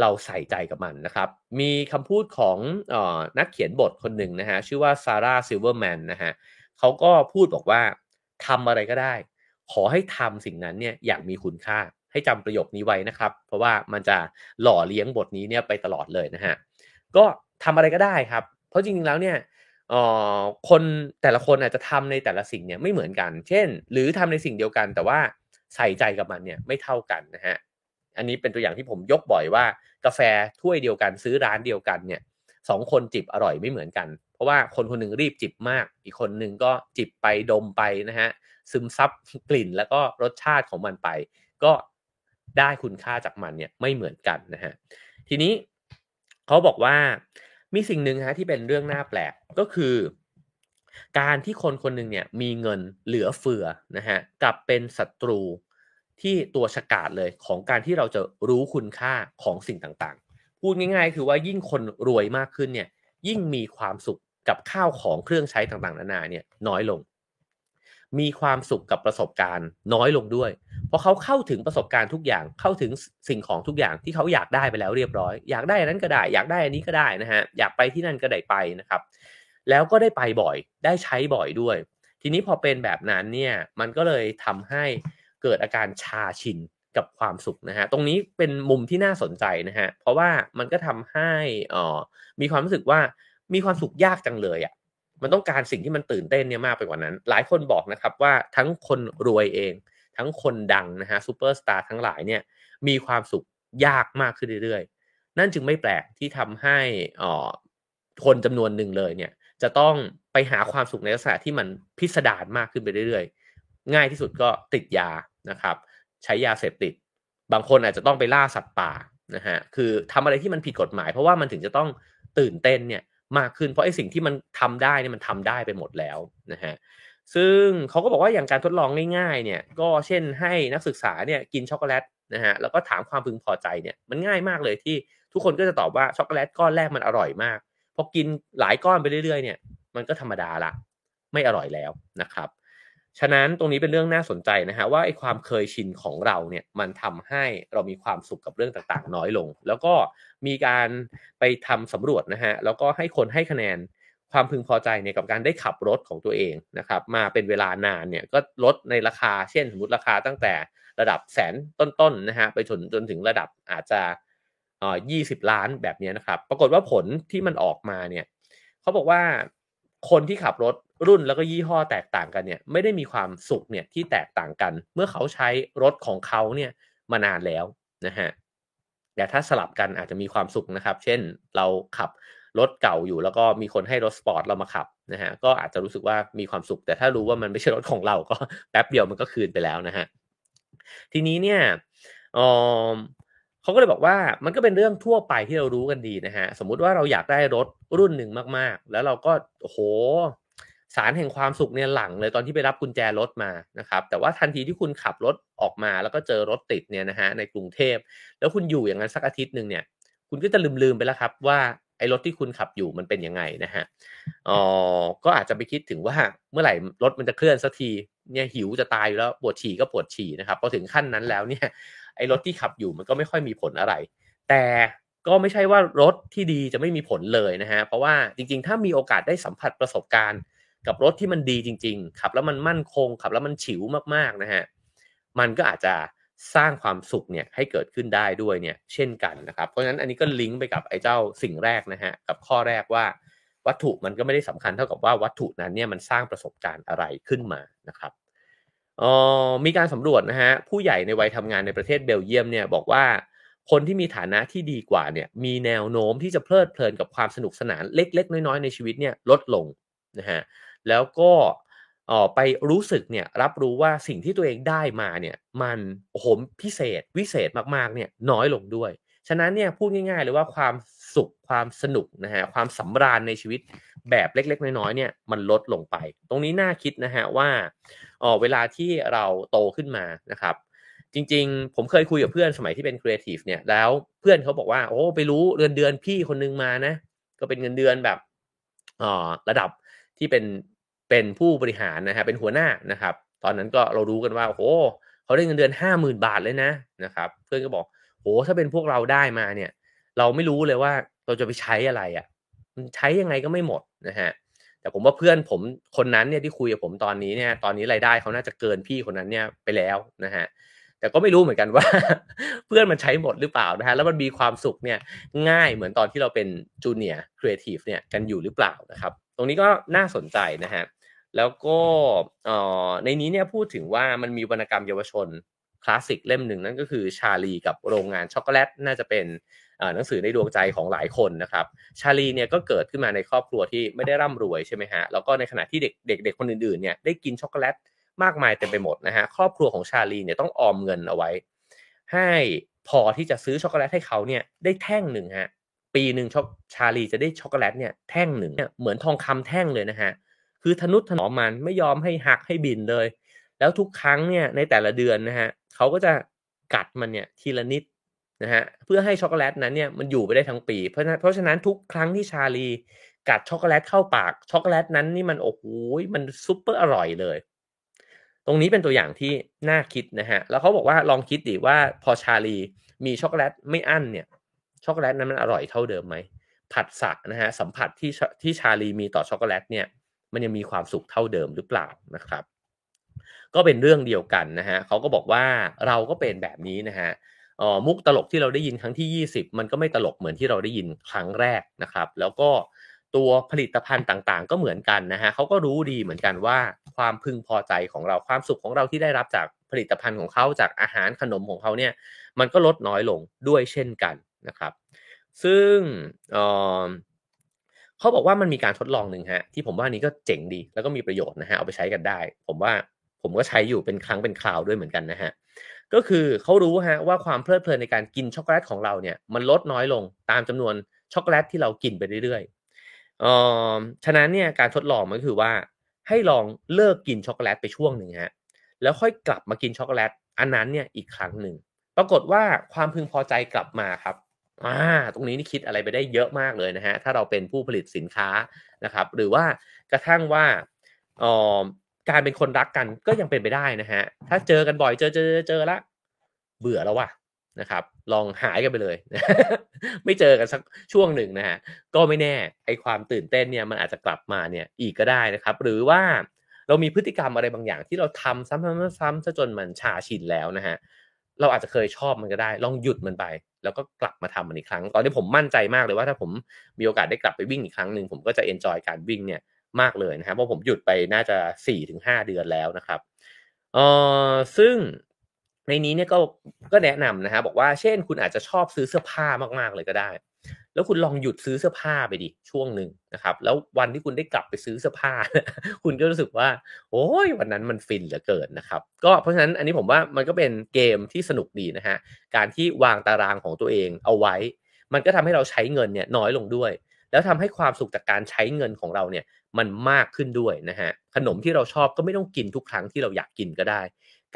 เราใส่ใจกับมันนะครับ มีคำพูดของออนักเขียนบทคนหนึ่งนะฮะ ชื่อว่าซาร่าซิลเวอร์แมนนะฮะเขาก็พูดบอกว่าทำอะไรก็ได้ ขอให้ทำสิ่งนั้นเนี่ยอย่างมีคุณค่า ให้จำประโยคนี้ไว้นะครับ เพราะว่ามันจะหล่อเลี้ยงบทนี้เนี่ยไปตลอดเลยนะฮะ ก็ทำอะไรก็ได้ครับ เพราะจริงๆแล้วเนี่ยคนแต่ละคนอาจจะทำในแต่ละสิ่งเนี่ยไม่เหมือนกัน เช่น หรือทำในสิ่งเดียวกันแต่ว่าใส่ใจกับมันเนี่ยไม่เท่ากันนะฮะ อันนี้เป็นตัวอย่างที่ผมยกบ่อยว่า กาแฟถ้วยเดียวกันซื้อร้านเดียวกันเนี่ยสองคนจิบอร่อยไม่เหมือนกัน เพราะว่าคนคนหนึ่งรีบจิบมาก อีกคนหนึ่งก็จิบไปดมไปนะฮะซึมซับกลิ่นแล้วก็รสชาติของมันไป ก็ได้คุณค่าจากมันเนี่ยไม่เหมือนกันนะฮะทีนี้เขาบอกว่ามีสิ่งหนึ่งฮะที่เป็นเรื่องน่าแปลกก็คือ การที่คนคนหนึ่งเนี่ยมีเงินเหลือเฟือนะฮะกับเป็นศัตรู ที่ตัวฉกาดเลยของการที่เราจะรู้คุณค่าของสิ่งต่างๆ พูดง่ายๆ คือว่ายิ่งคนรวยมากขึ้นเนี่ยยิ่งมีความสุขกับข้าวของเครื่องใช้ต่างๆ นานาเนี่ยน้อยลง มีความสุขกับประสบการณ์น้อยลงด้วย เพราะเขาเข้าถึงประสบการณ์ทุกอย่างเข้าถึงสิ่งของทุกอย่างที่เขาอยากได้ไปแล้วเรียบร้อย อยากได้อันนั้นก็ได้ อยากได้อันนี้ก็ได้นะฮะอยากไปที่นั่นก็ได้ไปนะครับ แล้วก็ได้ไปบ่อยได้ใช้บ่อยด้วย ทีนี้พอเป็นแบบนั้นเนี่ยมันก็เลยทำให้ เกิดอาการชาชินกับความสุขนะฮะตรงนี้เป็นมุมที่น่าสนใจนะฮะเพราะว่ามันก็ทำให้อ่อมีความรู้สึกว่ามีความสุขยากจังเลยอะ่ะมันต้องการสิ่งที่มันตื่นเต้นเนี่ยมากไปกว่านั้น หลายคนบอกนะครับว่าทั้งคนรวยเอง ทั้งคนดังนะฮะซูเปอร์สตาร์ทั้งหลายเนี่ยมีความสุขยากมากขึ้นเรื่อยๆ นั่นจึงไม่แปลกที่ทำให้อ่อคนจำนวนหนึ่งเลยเนี่ยจะต้องไปหาความสุขในลักษณะที่มันพิสดารมากขึ้นไปเรื่อยๆ ง่ายที่สุดก็ติดยา นะครับใช้ยาเสพติด บางคนอาจจะต้องไปล่าสัตว์ป่านะฮะคือทำอะไรที่มันผิดกฎหมาย เพราะว่ามันถึงจะต้องตื่นเต้นเนี่ยมากขึ้นเพราะไอ้สิ่งที่มันทำได้เนี่ยมันทำได้ไปหมดแล้วนะฮะซึ่งเขาก็บอกว่าอย่างการทดลองง่ายๆเนี่ยก็เช่นให้นักศึกษาเนี่ยกินช็อกโกแลตนะฮะแล้วก็ถามความพึงพอใจเนี่ยมันง่ายมากเลยที่ทุกคนก็จะตอบว่าช็อกโกแลตก้อนแรกมันอร่อยมากพอกินหลายก้อนไปเรื่อยๆเนี่ยมันก็ธรรมดาละไม่อร่อยแล้วนะครับ ฉะนั้นตรงนี้เป็นเรื่องน่าสนใจนะฮะว่าไอ้ความเคยชินของเราเนี่ยมันทำให้เรามีความสุขกับเรื่องต่างๆ น้อยลง แล้วก็มีการไปทำสำรวจนะฮะแล้วก็ให้คนให้คะแนนความพึงพอใจเนี่ยกับการได้ขับรถของตัวเองนะครับมาเป็นเวลานานเนี่ยก็ลดในราคาเช่นสมมติราคาตั้งแต่ระดับแสนต้นๆนะฮะไปจนจนถึงระดับอาจจะอ่อยี่สิบล้านแบบนี้นะครับ ปรากฏว่าผลที่มันออกมาเนี่ยเขาบอกว่า คนที่ขับรถรุ่นแล้วก็ยี่ห้อแตกต่างกันเนี่ยไม่ได้มีความสุขเนี่ยที่แตกต่างกัน เมื่อเขาใช้รถของเขาเนี่ยมานานแล้วนะฮะแต่ถ้าสลับกันอาจจะมีความสุขนะครับ เช่นเราขับรถเก่าอยู่แล้วก็มีคนให้รถสปอร์ตเรามาขับนะฮะก็อาจจะรู้สึกว่ามีความสุข แต่ถ้ารู้ว่ามันไม่ใช่รถของเราก็แป๊บเดียวมันก็คืนไปแล้วนะฮะทีนี้เนี่ย เขาก็เลยบอกว่ามันก็เป็นเรื่องทั่วไปที่เรารู้กันดีนะฮะ สมมุติว่าเราอยากได้รถรุ่นหนึ่งมากๆ แล้วเราก็โอ้โหสารแห่งความสุขเนี่ยหลังเลยตอนที่ไปรับกุญแจรถมานะครับ แต่ว่าทันทีที่คุณขับรถออกมาแล้วก็เจอรถติดเนี่ยนะฮะในกรุงเทพ แล้วคุณอยู่อย่างนั้นสักอาทิตย์หนึ่งเนี่ย คุณก็จะลืมๆไปแล้วครับว่าไอ้รถที่คุณขับอยู่มันเป็นยังไงนะฮะอ๋อก็อาจจะไปคิดถึงว่าเมื่อไหร่รถมันจะเคลื่อนสักทีเนี่ยหิวจะตายอยู่แล้วปวดฉี่ก็ปวดฉี่นะครับพอถึงขั้นนั้นแล้วเนี่ย ไอ้รถที่ขับอยู่มันก็ไม่ค่อยมีผลอะไร แต่ก็ไม่ใช่ว่ารถที่ดีจะไม่มีผลเลยนะฮะเพราะว่าจริงๆ ถ้ามีโอกาสได้สัมผัสประสบการณ์ กับรถที่มันดีจริง ๆ ขับแล้วมันมั่นคง ขับแล้วมันฉิวมากๆนะฮะมันก็อาจจะสร้างความสุขเนี่ยให้เกิดขึ้นได้ด้วยเนี่ยเช่นกันนะครับ เพราะฉะนั้นอันนี้ก็ลิงก์ไปกับไอ้เจ้าสิ่งแรกนะฮะกับข้อแรกว่าวัตถุมันก็ไม่ได้สำคัญเท่ากับว่าวัตถุนั้นเนี่ยมันสร้างประสบการณ์อะไรขึ้นมานะครับ มีการสำรวจนะฮะผู้ใหญ่ในวัยทำงานในประเทศเบลเยียมเนี่ยบอกว่าคนที่มีฐานะที่ดีกว่าเนี่ยมีแนวโน้มที่จะเพลิดเพลินกับความสนุกสนานเล็ก ๆ น้อย ๆ ในชีวิตเนี่ยลดลงนะฮะแล้วก็ออไปรู้สึกเนี่ยรับรู้ว่าสิ่งที่ตัวเองได้มาเนี่ยมันโอ้โหพิเศษ วิเศษมากๆเนี่ยน้อยลงด้วย ฉะนั้นเนี่ยพูดง่าย ๆ เลยว่าความสุขความสนุกนะฮะความสำราญในชีวิตแบบเล็ก ๆ น้อยๆเนี่ยมันลดลงไป ตรงนี้น่าคิดนะฮะว่า อ๋อเวลาที่เราโตขึ้นมานะครับจริงๆ ผมเคยคุยกับเพื่อนสมัยที่เป็นครีเอทีฟเนี่ยแล้วเพื่อนเขาบอกว่า โอ้ไปรู้เงินเดือนพี่คนนึงมานะ ก็เป็นเงินเดือนแบบอ๋อระดับที่เป็นเป็นผู้บริหารนะฮะเป็นหัวหน้านะครับ ตอนนั้นก็เรารู้กันว่าโอ้เขาได้เงินเดือนห้าหมื่นบาทเลยนะนะครับ เพื่อนก็บอกโอ้ถ้าเป็นพวกเราได้มาเนี่ย เราไม่รู้เลยว่าเราจะไปใช้อะไรอะ่ะมันใช้ยังไงก็ไม่หมดนะฮะ แต่ผมว่าเพื่อนผมคนนั้นเนี่ยที่คุยกับผมตอนนี้เนี่ยตอนนี้รายได้เขาน่าจะเกินพี่คนนั้นเนี่ยไปแล้วนะฮะแต่ก็ไม่รู้เหมือนกันว่า เพื่อนมันใช้หมดหรือเปล่านะฮะแล้วมันมีความสุขเนี่ยง่ายเหมือนตอนที่เราเป็น junior creative เนี่ยกันอยู่หรือเปล่านะครับ ตรงนี้ก็น่าสนใจนะฮะแล้วก็ในนี้เนี่ยพูดถึงว่ามันมีวรรณกรรมเยาวชนคลาสสิกเล่มหนึ่งนั่นก็คือชาลีกับโรงงานช็อกโกแลตน่าจะเป็นหนังสือในดวงใจของหลายคนนะครับชาลีเนี่ยก็เกิดขึ้นมาในครอบครัวที่ไม่ได้ร่ำรวยใช่ไหมฮะแล้วก็ในขณะที่เด็กเด็กเด็กคนอื่นๆเนี่ยได้กินช็อกโกแลตมากมายเต็มไปหมดนะฮะครอบครัวของชาลีเนี่ยต้องออมเงินเอาไว้ ให้พอที่จะซื้อช็อกโกแลตให้เขาเนี่ยได้แท่งหนึ่งฮะปีหนึ่งช็อกชาลีจะได้ช็อกโกแลตเนี่ยแท่งหนึ่งเนี่ยเหมือนทองคำแท่งเลยนะฮะคือทะนุถนอมมันไม่ยอมให้หักให้บิ่นเลย แล้วทุกครั้งเนี่ยในแต่ละเดือนนะฮะเขาก็จะกัดมันเนี่ยทีละนิด นะฮะเพื่อให้ช็อกโกแลตนั้นเนี่ยมันอยู่ไปได้ทั้งปี เพราะเพราะฉะนั้นทุกครั้งที่ชาลีกัดช็อกโกแลตเข้าปากช็อกโกแลตนั้นนี่มันโอ้โหมันซุปเปอร์อร่อยเลย ตรงนี้เป็นตัวอย่างที่น่าคิดนะฮะแล้วเขาบอกว่าลองคิดดิว่าพอชาลีมีช็อกโกแลตไม่อั้นเนี่ยช็อกโกแลตนั้นมันอร่อยเท่าเดิมไหมผัสสะนะฮะสัมผัสที่ที่ชาลีมีต่อช็อกโกแลตเนี่ยมันยังมีความสุขเท่าเดิมหรือเปล่านะครับ ก็เป็นเรื่องเดียวกันนะฮะเขาก็บอกว่าเราก็เป็นแบบนี้นะฮะ อ๋อมุกตลกที่เราได้ยินครั้งที่ 20 มันก็ไม่ตลกเหมือนที่เราได้ยินครั้งแรกนะครับ แล้วก็ตัวผลิตภัณฑ์ต่างๆ ก็เหมือนกันนะฮะเขาก็รู้ดีเหมือนกันว่าความพึงพอใจของเราความสุขของเราที่ได้รับจากผลิตภัณฑ์ของเขาจากอาหารขนมของเขาเนี่ยมันก็ลดน้อยลงด้วยเช่นกันนะครับ ซึ่งเขาบอกว่ามันมีการทดลองหนึ่งฮะที่ผมว่านี้ก็เจ๋งดีแล้วก็มีประโยชน์นะฮะเอาไปใช้กันได้ ผมว่าผมก็ใช้อยู่เป็นครั้งเป็นคราวด้วยเหมือนกันนะฮะ ก็คือเขารู้ฮะว่าความเพลิดเพลินในการกินช็อกโกแลตของเราเนี่ยมันลดน้อยลงตามจำนวนช็อกโกแลตที่เรากินไปเรื่อยเอ่อฉะนั้นเนี่ยการทดลองมันก็คือว่า ให้ลองเลิกกินช็อกโกแลตไปช่วงหนึ่งฮะแล้วค่อยกลับมากินช็อกโกแลตอันนั้นเนี่ยอีกครั้งหนึ่งปรากฏว่าความพึงพอใจกลับมาครับอ่าตรงนี้นี่คิดอะไรไปได้เยอะมากเลยนะฮะถ้าเราเป็นผู้ผลิตสินค้านะครับ หรือว่ากระทั่งว่าอ่อ การเป็นคนรักกันก็ยังเป็นไปได้นะฮะ ถ้าเจอกันบ่อยเจอเจอเจอละเบื่อแล้วว่ะนะครับ ลองหายกันไปเลย ไม่เจอกันสักช่วงหนึ่งนะฮะ ก็ไม่แน่ไอความตื่นเต้นเนี่ยมันอาจจะกลับมาเนี่ยอีกก็ได้นะครับ หรือว่าเรามีพฤติกรรมอะไรบางอย่างที่เราทำซ้ำๆๆซะจนมันชาชินแล้วนะฮะ เราอาจจะเคยชอบมันก็ได้ ลองหยุดมันไป แล้วก็กลับมาทำมันอีกครั้ง ตอนนี้ผมมั่นใจมากเลยว่าถ้าผมมีโอกาสได้กลับไปวิ่งอีกครั้งหนึ่งผมก็จะเอนจอยการวิ่งเนี่ย มากเลยนะครับเพราะผมหยุดไปน่าจะ 4-5 เดือนแล้วนะครับเออซึ่งในนี้เนี่ยก็ก็แนะนำนะฮะบอกว่าเช่นคุณอาจจะชอบซื้อเสื้อผ้ามากๆเลยก็ได้ แล้วคุณลองหยุดซื้อเสื้อผ้าไปดิช่วงหนึ่งนะครับ แล้ววันที่คุณได้กลับไปซื้อเสื้อผ้า คุณก็รู้สึกว่า โอ้ยวันนั้นมันฟินเหลือเกินนะครับ ก็เพราะฉะนั้นอันนี้ผมว่ามันก็เป็นเกมที่สนุกดีนะฮะการที่วางตารางของตัวเองเอาไว้ มันก็ทำให้เราใช้เงินเนี่ยน้อยลงด้วย แล้วทำให้ความสุขจากการใช้เงินของเราเนี่ยมันมากขึ้นด้วยนะฮะขนมที่เราชอบก็ไม่ต้องกินทุกครั้งที่เราอยากกินก็ได้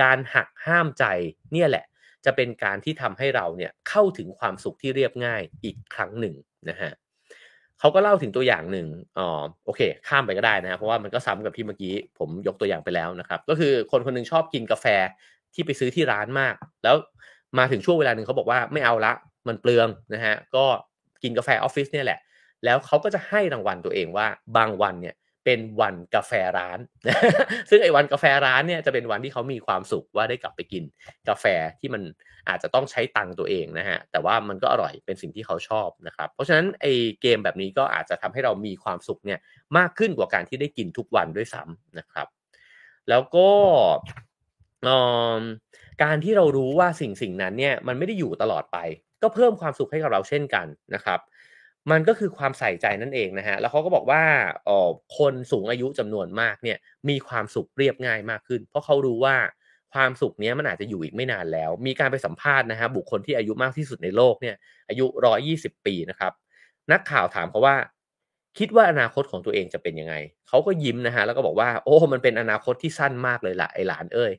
การหักห้ามใจเนี่ยแหละ จะเป็นการที่ทำให้เราเนี่ยเข้าถึงความสุขที่เรียบง่ายอีกครั้งหนึ่งนะฮะเขาก็เล่าถึงตัวอย่างหนึ่งอ๋อโอเค ข้ามไปก็ได้นะเพราะว่ามันก็ซ้ำกับที่เมื่อกี้ผมยกตัวอย่างไปแล้วนะครับก็คือคนคนหนึงชอบกินกาแฟที่ไปซื้อที่ร้านมาก แล้วมาถึงช่วงเวลาหนึ่งเขาบอกว่าไม่เอาละมันเปลืองนะฮะก็กินกาแฟออฟฟิศเนี่ยแหละ แล้วเขาก็จะให้รางวัลตัวเองว่าบางวันเนี่ยเป็นวันกาแฟร้าน ซึ่งไอ้วันกาแฟร้านเนี่ยจะเป็นวันที่เขามีความสุขว่าได้กลับไปกินกาแฟที่มันอาจจะต้องใช้ตังค์ตัวเองนะฮะ แต่ว่ามันก็อร่อยเป็นสิ่งที่เขาชอบนะครับ เพราะฉะนั้นไอ้เกมแบบนี้ก็อาจจะทำให้เรามีความสุขเนี่ยมากขึ้นกว่าการที่ได้กินทุกวันด้วยซ้ำนะครับ แล้วก็การที่เรารู้ว่าสิ่งสิ่งนั้นเนี่ยมันไม่ได้อยู่ตลอดไป ก็เพิ่มความสุขให้กับเราเช่นกันนะครับ มันก็คือความใส่ใจนั่นเองนะฮะ แล้วเขาก็บอกว่าออคนสูงอายุจำนวนมากเนี่ยมีความสุขเรียบง่ายมากขึ้น เพราะเขารู้ว่าความสุขนี้มันอาจจะอยู่อีกไม่นานแล้ว มีการไปสัมภาษณ์นะฮะบุคคลที่อายุมากที่สุดในโลกเนี่ยอายุ 120 ปีนะครับ นักข่าวถามเขาว่า คิดว่าอนาคตของตัวเองจะเป็นยังไง เขาก็ยิ้มนะฮะ แล้วก็บอกว่า โอ้ มันเป็นอนาคตที่สั้นมากเลยล่ะไอหลานเอ้ย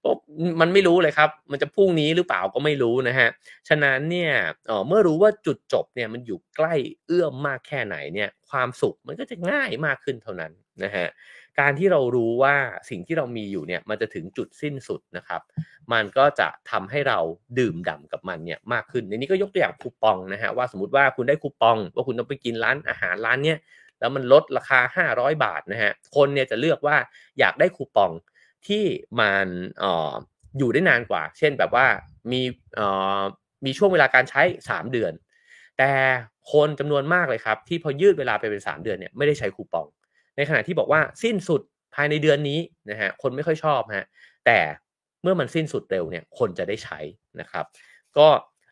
เพราะมันไม่รู้เลยครับ มันจะพรุ่งนี้หรือเปล่าก็ไม่รู้นะฮะ ฉะนั้นเนี่ยเเมื่อรู้ว่าจุดจบเนี่ยมันอยู่ใกล้เอื้อมมากแค่ไหนเนี่ย ความสุขมันก็จะง่ายมากขึ้นเท่านั้นนะฮะ การที่เรารู้ว่าสิ่งที่เรามีอยู่เนี่ยมันจะถึงจุดสิ้นสุดนะครับ มันก็จะทำให้เราดื่มด่ากับมันเนี่ยมากขึ้นในนี้ก็ยกตัวอย่างคูปองนะฮะว่าสมมติว่าคุณได้คูปอง ว่าคุณต้องไปกินร้านอาหารร้านเนี้ยแล้วมันลดราคา 500 บาทนะฮะคนเนี่ยจะเลือกว่าอยากได้คูปองที่มันอออยู่ได้นานกว่า เช่นแบบว่ามีมีช่วงเวลาการใช้ 3 เดือน แต่คนจำนวนมากเลยครับ ที่พอยืดเวลาไปเป็น 3 เดือนเนี่ยไม่ได้ใช้คูปอง ในขณะที่บอกว่าสิ้นสุดภายในเดือนนี้นะฮะคนไม่ค่อยชอบฮะแต่เมื่อมันสิ้นสุดเร็วเนี่ยคนจะได้ใช้นะครับ ก็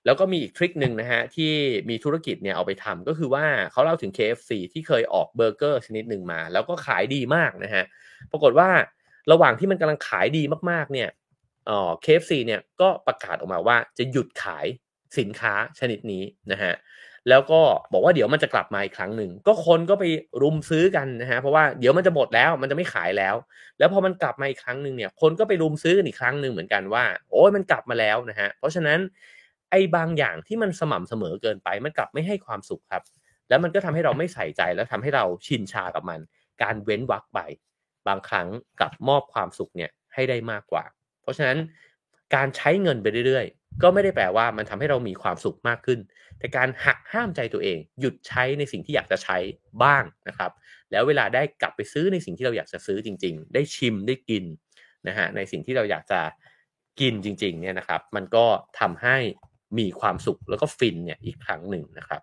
แล้วก็มีอีกทริคหนึ่งนะฮะที่มีธุรกิจเนี่ยเอาไปทำก็คือว่าเขาเล่าถึง KFC ที่เคยออกเบอร์เกอร์ชนิดหนึ่งมา แล้วก็ขายดีมากนะฮะปรากฏว่าระหว่างที่มันกำลังขายดีมากๆเนี่ยเอ่อ KFC เนี่ยก็ประกาศออกมาว่าจะหยุดขายสินค้าชนิดนี้นะฮะ แล้วก็บอกว่าเดี๋ยวมันจะกลับมาอีกครั้งหนึ่งก็คนก็ไปรุมซื้อกันนะฮะเพราะว่าเดี๋ยวมันจะหมดแล้วมันจะไม่ขายแล้ว แล้วพอมันกลับมาอีกครั้งหนึ่งเนี่ยคนก็ไปรุมซื้อกันอีกครั้งหนึ่งเหมือนกันว่า โอ้ยมันกลับมาแล้วนะฮะเพราะฉะนั้นไอ้บางอย่างที่มันสม่ำเสมอเกินไป มันกลับไม่ให้ความสุขครับ แล้วมันก็ทำให้เราไม่ใส่ใจแล้วทำให้เราชินชากับมัน การเว้นวักไป บางครั้งกลับมอบความสุขเนี่ยให้ได้มากกว่า เพราะฉะนั้นการใช้เงินไปเรื่อย ก็ไม่ได้แปลว่ามันทำให้เรามีความสุขมากขึ้น แต่การหักห้ามใจตัวเอง หยุดใช้ในสิ่งที่อยากจะใช้บ้างนะครับ แล้วเวลาได้กลับไปซื้อในสิ่งที่เราอยากจะซื้อจริง ๆ ได้ชิมได้กินนะฮะในสิ่งที่เราอยากจะกินจริงๆเนี่ยนะครับ มันก็ทำให้มีความสุขแล้วก็ฟินเนี่ยอีกครั้งหนึ่งนะครับ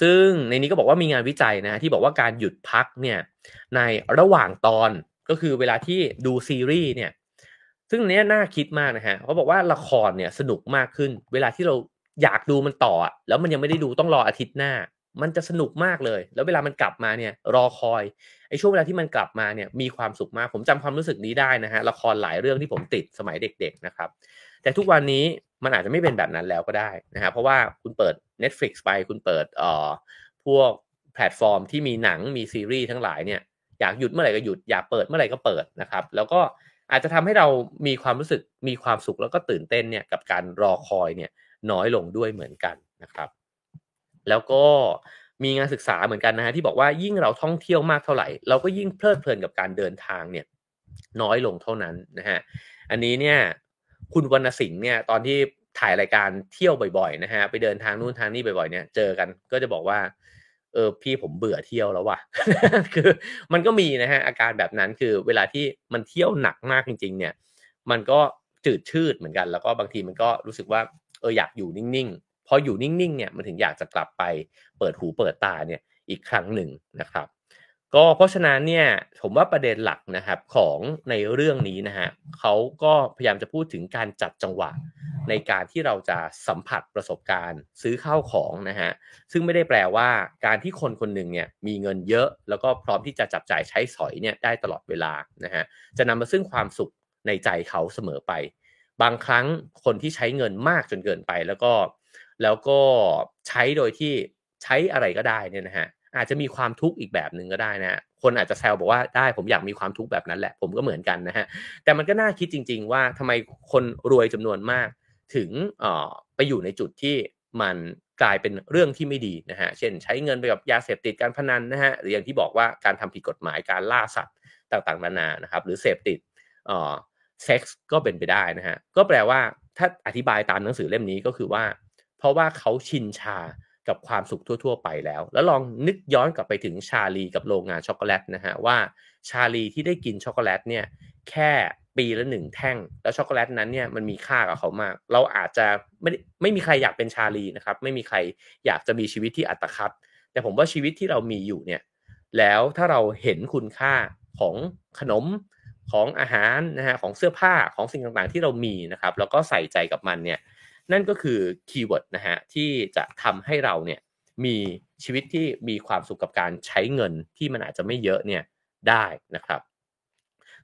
ซึ่งในนี้ก็บอกว่ามีงานวิจัยนะที่บอกว่าการหยุดพักเนี่ยในระหว่างตอนก็คือเวลาที่ดูซีรีส์เนี่ย ซึ่งเนี้ยน่าคิดมากนะฮะเขาบอกว่าละครเนี่ยสนุกมากขึ้น เวลาที่เราอยากดูมันต่อ แล้วมันยังไม่ได้ดูต้องรออาทิตย์หน้า มันจะสนุกมากเลย แล้วเวลามันกลับมาเนี่ยรอคอยไอ้ช่วงเวลาที่มันกลับมาเนี่ยมีความสุขมากผมจำความรู้สึกนี้ได้นะฮะละครหลายเรื่องที่ผมติดสมัยเด็ก ๆนะครับ แต่ทุกวันนี้มันอาจจะไม่เป็นแบบนั้นแล้วก็ได้นะฮะเพราะว่าคุณเปิด Netflix ไปคุณเปิดเอ่อพวกแพลตฟอร์มที่มีหนังมีซีรีส์ทั้งหลายเนี่ยอยากหยุดเมื่อไหร่ก็หยุดอยากเปิดเมื่อไหร่ก็เปิดนะครับ แล้วก็ อาจจะทำให้เรามีความรู้สึกมีความสุขแล้วก็ตื่นเต้นเนี่ยกับการรอคอยเนี่ยน้อยลงด้วยเหมือนกันนะครับ แล้วก็มีงานศึกษาเหมือนกันนะฮะที่บอกว่ายิ่งเราท่องเที่ยวมากเท่าไหร่ เราก็ยิ่งเพลิดเพลินกับการเดินทางเนี่ยน้อยลงเท่านั้นนะฮะอันนี้เนี่ยคุณวรรณสิงห์เนี่ยตอนที่ถ่ายรายการเที่ยวบ่อยๆนะฮะไปเดินทางนู่นทางนี้บ่อยๆเนี่ยเจอกันก็จะบอกว่า เออพี่ผมเบื่อเที่ยวแล้วว่ะคือมันก็มีนะฮะอาการแบบนั้นคือเวลาที่มันเที่ยวหนักมากจริง ๆ เนี่ย มันก็จืดชืดเหมือนกัน แล้วก็บางทีมันก็รู้สึกว่าเอออยากอยู่นิ่งๆพออยู่นิ่งๆเนี่ยมันถึงอยากจะกลับไปเปิดหูเปิดตาเนี่ยอีกครั้งหนึ่งนะครับ ก็เพราะฉะนั้นเนี่ยผมว่าประเด็นหลักนะครับของในเรื่องนี้นะฮะเขาก็พยายามจะพูดถึงการจัดจังหวะในการที่เราจะสัมผัสประสบการณ์ซื้อข้าวของนะฮะซึ่งไม่ได้แปลว่าการที่คนคนหนึ่งเนี่ยมีเงินเยอะ แล้วก็พร้อมที่จะจับจ่ายใช้สอยเนี่ยได้ตลอดเวลานะฮะจะนำมาซึ่งความสุขในใจเขาเสมอไป บางครั้งคนที่ใช้เงินมากจนเกินไปแล้วก็ แล้วก็ใช้โดยที่ใช้อะไรก็ได้เนี่ยนะฮะ อาจจะมีความทุกข์อีกแบบหนึ่งก็ได้นะคนอาจจะแซวบอกว่าได้ผมอยากมีความทุกข์แบบนั้นแหละ ผมก็เหมือนกันนะฮะแต่มันก็น่าคิดจริง ๆ ว่าทำไมคนรวยจำนวนมาก ถึงเอ่อไปอยู่ในจุดที่มันกลายเป็นเรื่องที่ไม่ดีนะฮะเช่น ใช้เงินไปกับยาเสพติดการพนันนะฮะหรืออย่างที่บอกว่าการทำผิดกฎหมายการล่าสัตว์ต่างๆนานานะครับ หรือเสพติดเอ่อเซ็กส์ก็เป็นไปได้นะฮะก็แปลว่าถ้าอธิบายตามหนังสือเล่มนี้ก็คือว่า เพราะว่าเขาชินชา กับความสุขทั่ว ๆ ไปแล้ว แล้วลองนึกย้อนกลับไปถึงชาลีกับโรงงานช็อกโกแลตนะฮะว่าชาลีที่ได้กินช็อกโกแลตเนี่ยแค่ปีละหนึ่งแท่ง แล้วช็อกโกแลตนั้นเนี่ยมันมีค่ากับเขามาก เราอาจจะไม่ไม่มีใครอยากเป็นชาลีนะครับไม่มีใครอยากจะมีชีวิตที่อัตคัด แต่ผมว่าชีวิตที่เรามีอยู่เนี่ยแล้วถ้าเราเห็นคุณค่าของขนมของอาหารนะฮะของเสื้อผ้าของสิ่งต่างๆที่เรามีนะครับแล้วก็ใส่ใจกับมันเนี่ย นั่นก็คือคีย์เวิร์ดนะฮะที่จะทำให้เราเนี่ยมีชีวิตที่มีความสุขกับการใช้เงินที่มันอาจจะไม่เยอะเนี่ยได้นะครับ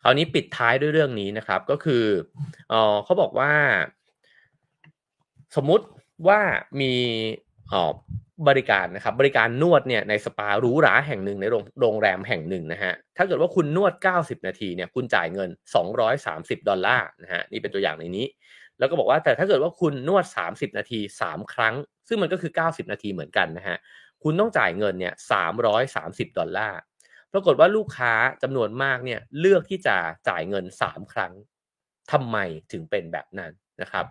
คราวนี้ปิดท้ายด้วยเรื่องนี้นะครับก็คือเออเขาบอกว่า สมมุติว่ามีออบริการนะครับบริการนวดเนี่ยในสปาหรูหราแห่งหนึ่งในโรงแรมแห่งหนึ่งนะฮะถ้าเกิดว่าคุณนวด 90 นาทีเนี่ยคุณจ่ายเงิน 230 ดอลลาร์นะฮะนี่เป็นตัวอย่างในนี้ แล้วก็บอกว่าแต่ถ้าเกิดว่าคุณนวด 30 นาที 3 ครั้ง ซึ่งมันก็คือ 90 นาทีเหมือนกันนะฮะคุณต้องจ่ายเงินเนี่ย330 ดอลลาร์ปรากฏว่าลูกค้าจำนวนมากเนี่ยเลือกที่จะจ่ายเงิน 3 ครั้งทำไมถึงเป็นแบบนั้นนะครับ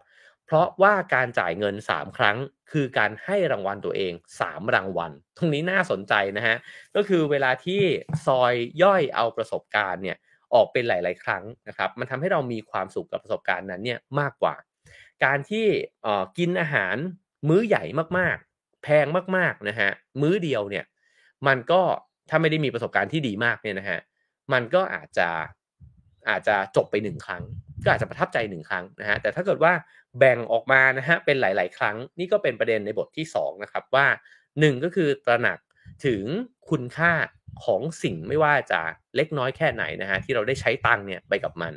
เพราะว่าการจ่ายเงิน 3 ครั้ง คือการให้รางวัลตัวเอง 3 รางวัล ตรงนี้น่าสนใจนะฮะก็คือเวลาที่ซอยย่อยเอาประสบการณ์เนี่ย ออกเป็นหลาย ๆ ครั้งนะครับ มันทำให้เรามีความสุขกับประสบการณ์นั้นเนี่ยมากกว่า การที่กินอาหารมื้อใหญ่มากๆ แพงมากๆนะฮะมื้อเดียวเนี่ยมันก็ถ้าไม่ได้มีประสบการณ์ที่ดีมากเนี่ยนะฮะมันก็อาจจะอาจจะจบไปหนึ่งครั้ง ก็อาจจะประทับใจหนึ่งครั้งนะฮะแต่ถ้าเกิดว่าแบ่งออกมานะฮะเป็นหลาย ๆ ครั้ง นี่ก็เป็นประเด็นในบทที่2นะครับว่า 1 ก็คือตระหนักถึงคุณค่า ของสิ่งไม่ว่าจะเล็กน้อยแค่ไหนนะฮะที่เราได้ใช้ตังเนี่ยไปกับมัน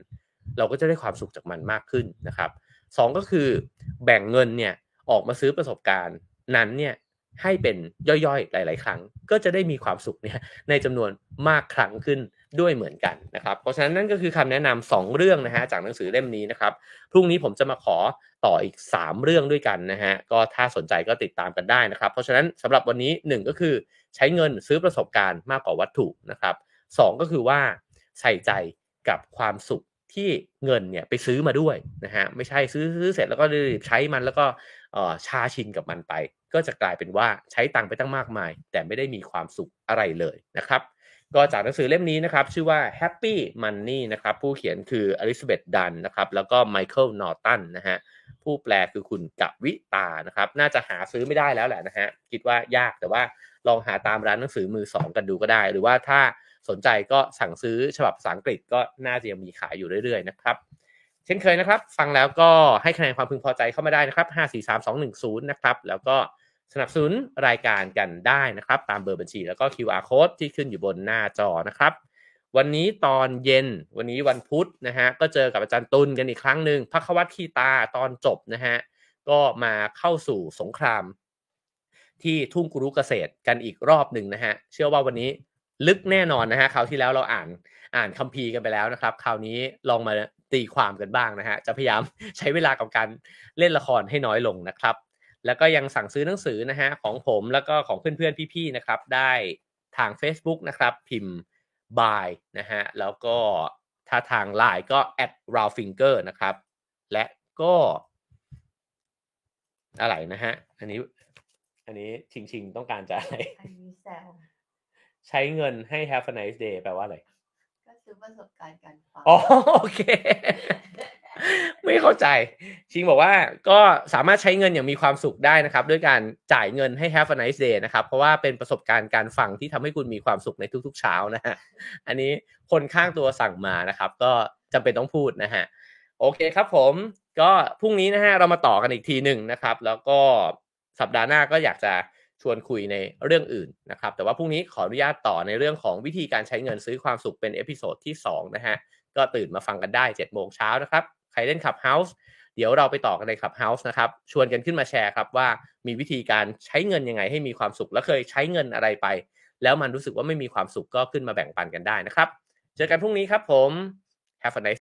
เราก็จะได้ความสุขจากมันมากขึ้นนะครับสก็คือแบ่งเงินเนี่ยออกมาซื้อประสบการณ์นั้นเนี่ยให้เป็นย่อยๆ หลาย ๆ ครั้ง ก็จะได้มีความสุขเนี่ยในจำนวนมากครั้งขึ้น ด้วยเหมือนกันนะครับเพราะฉะนั้นนั่นก็คือคำแนะนำ2เรื่องนะฮะจากหนังสือเล่มนี้นะครับพรุ่งนี้ผมจะมาขอต่ออีก 3 เรื่องด้วยกันนะฮะก็ถ้าสนใจก็ติดตามกันได้นะครับ เพราะฉะนั้นสำหรับวันนี้ 1 ก็คือใช้เงินซื้อประสบการณ์มากกว่าวัตถุนะครับ2ก็คือว่าใส่ใจกับความสุขที่เงินเนี่ยไปซื้อมาด้วยนะฮะไม่ใช่ซื้อซื้อเสร็จแล้วก็รีบใช้มันแล้วก็ชาชินกับมันไป ก็จะกลายเป็นว่าใช้ตังค์ไปตั้งมากมาย แต่ไม่ได้มีความสุขอะไรเลยนะครับ ก็จากหนังสือเล่มนี้นะครับชื่อว่า Happy Money นะครับผู้เขียนคืออลิซาเบธดันนะครับแล้วก็ไมเคิลนอร์ตันนะฮะผู้แปลคือคุณกวิตานะครับน่าจะหาซื้อไม่ได้แล้วแหละนะฮะคิดว่ายากแต่ว่าลองหาตามร้านหนังสือมือสองกันดูก็ได้ หรือว่าถ้าสนใจก็สั่งซื้อฉบับภาษาอังกฤษก็น่าจะยังมีขายอยู่เรื่อยๆนะครับเช่นเคยนะครับ ฟังแล้วก็ให้คะแนนความพึงพอใจเข้ามาได้นะครับ 5 4 3 2 1 0 นะครับ แล้วก็ สนับสนุนรายการกันได้นะครับ ตามเบอร์บัญชีแล้วก็ QR code ที่ขึ้นอยู่บนหน้าจอนะครับ วันนี้ตอนเย็นวันนี้วันพุธนะฮะก็เจอกับอาจารย์ตุลกันอีกครั้งหนึ่งพักวัตคีตาตอนจบนะฮะก็มาเข้าสู่สงคราม ที่ทุ่งกุรุเกษตรกันอีกรอบหนึ่งนะฮะเชื่อว่าวันนี้ลึกแน่นอนนะฮะคราวที่แล้วเราอ่านอ่านคัมภีร์กันไปแล้วนะครับ คราวนี้ลองมาตีความกันบ้างนะฮะจะพยายามใช้เวลากับการเล่นละครให้น้อยลงนะครับ แล้วก็ยังสั่งซื้อหนังสือนะฮะของผมแล้วก็ของเพื่อนๆพี่ๆนะครับ ได้ทาง Facebook นะครับ พิมพ์ by นะฮะแล้วก็ถ้าทาง Line ก็ at r a w finger นะครับ และก็ อะไรนะฮะ อันนี้ อันนี้ชิงชิงๆต้องการจะอะไรอันนี้แซวใช้เงินให้ have a nice day แปลว่าอะไร ก็คือประสบการณ์การฟังอ๋อโอเค ไม่เข้าใจ ชิงบอกว่าก็สามารถใช้เงินอย่างมีความสุขได้นะครับ ด้วยการจ่ายเงินให้ have a nice day นะครับ เพราะว่าเป็นประสบการณ์การฟังที่ทำให้คุณมีความสุขในทุกๆเช้านะฮะอันนี้คนข้างตัวสั่งมานะครับ ก็จำเป็นต้องพูดนะฮะโอเคครับผมก็พรุ่งนี้นะฮะเรามาต่อกันอีกทีหนึ่งนะครับ แล้วก็สัปดาห์หน้าก็อยากจะชวนคุยในเรื่องอื่นนะครับ แต่ว่าพรุ่งนี้ขออนุญาตต่อในเรื่องของวิธีการใช้เงินซื้อความสุขเป็น episode ที่2นะฮะก็ตื่นมาฟังกันได้7จ็ดโมงเช้านะครับ ใครเล่น Clubhouse เดี๋ยวเราไปต่อกันใน Clubhouse นะครับ ชวนกันขึ้นมาแชร์ครับว่ามีวิธีการใช้เงินยังไงให้มีความสุข และเคยใช้เงินอะไรไป แล้วมันรู้สึกว่าไม่มีความสุขก็ขึ้นมาแบ่งปันกันได้นะครับ เจอกันพรุ่งนี้ครับผม Have a nice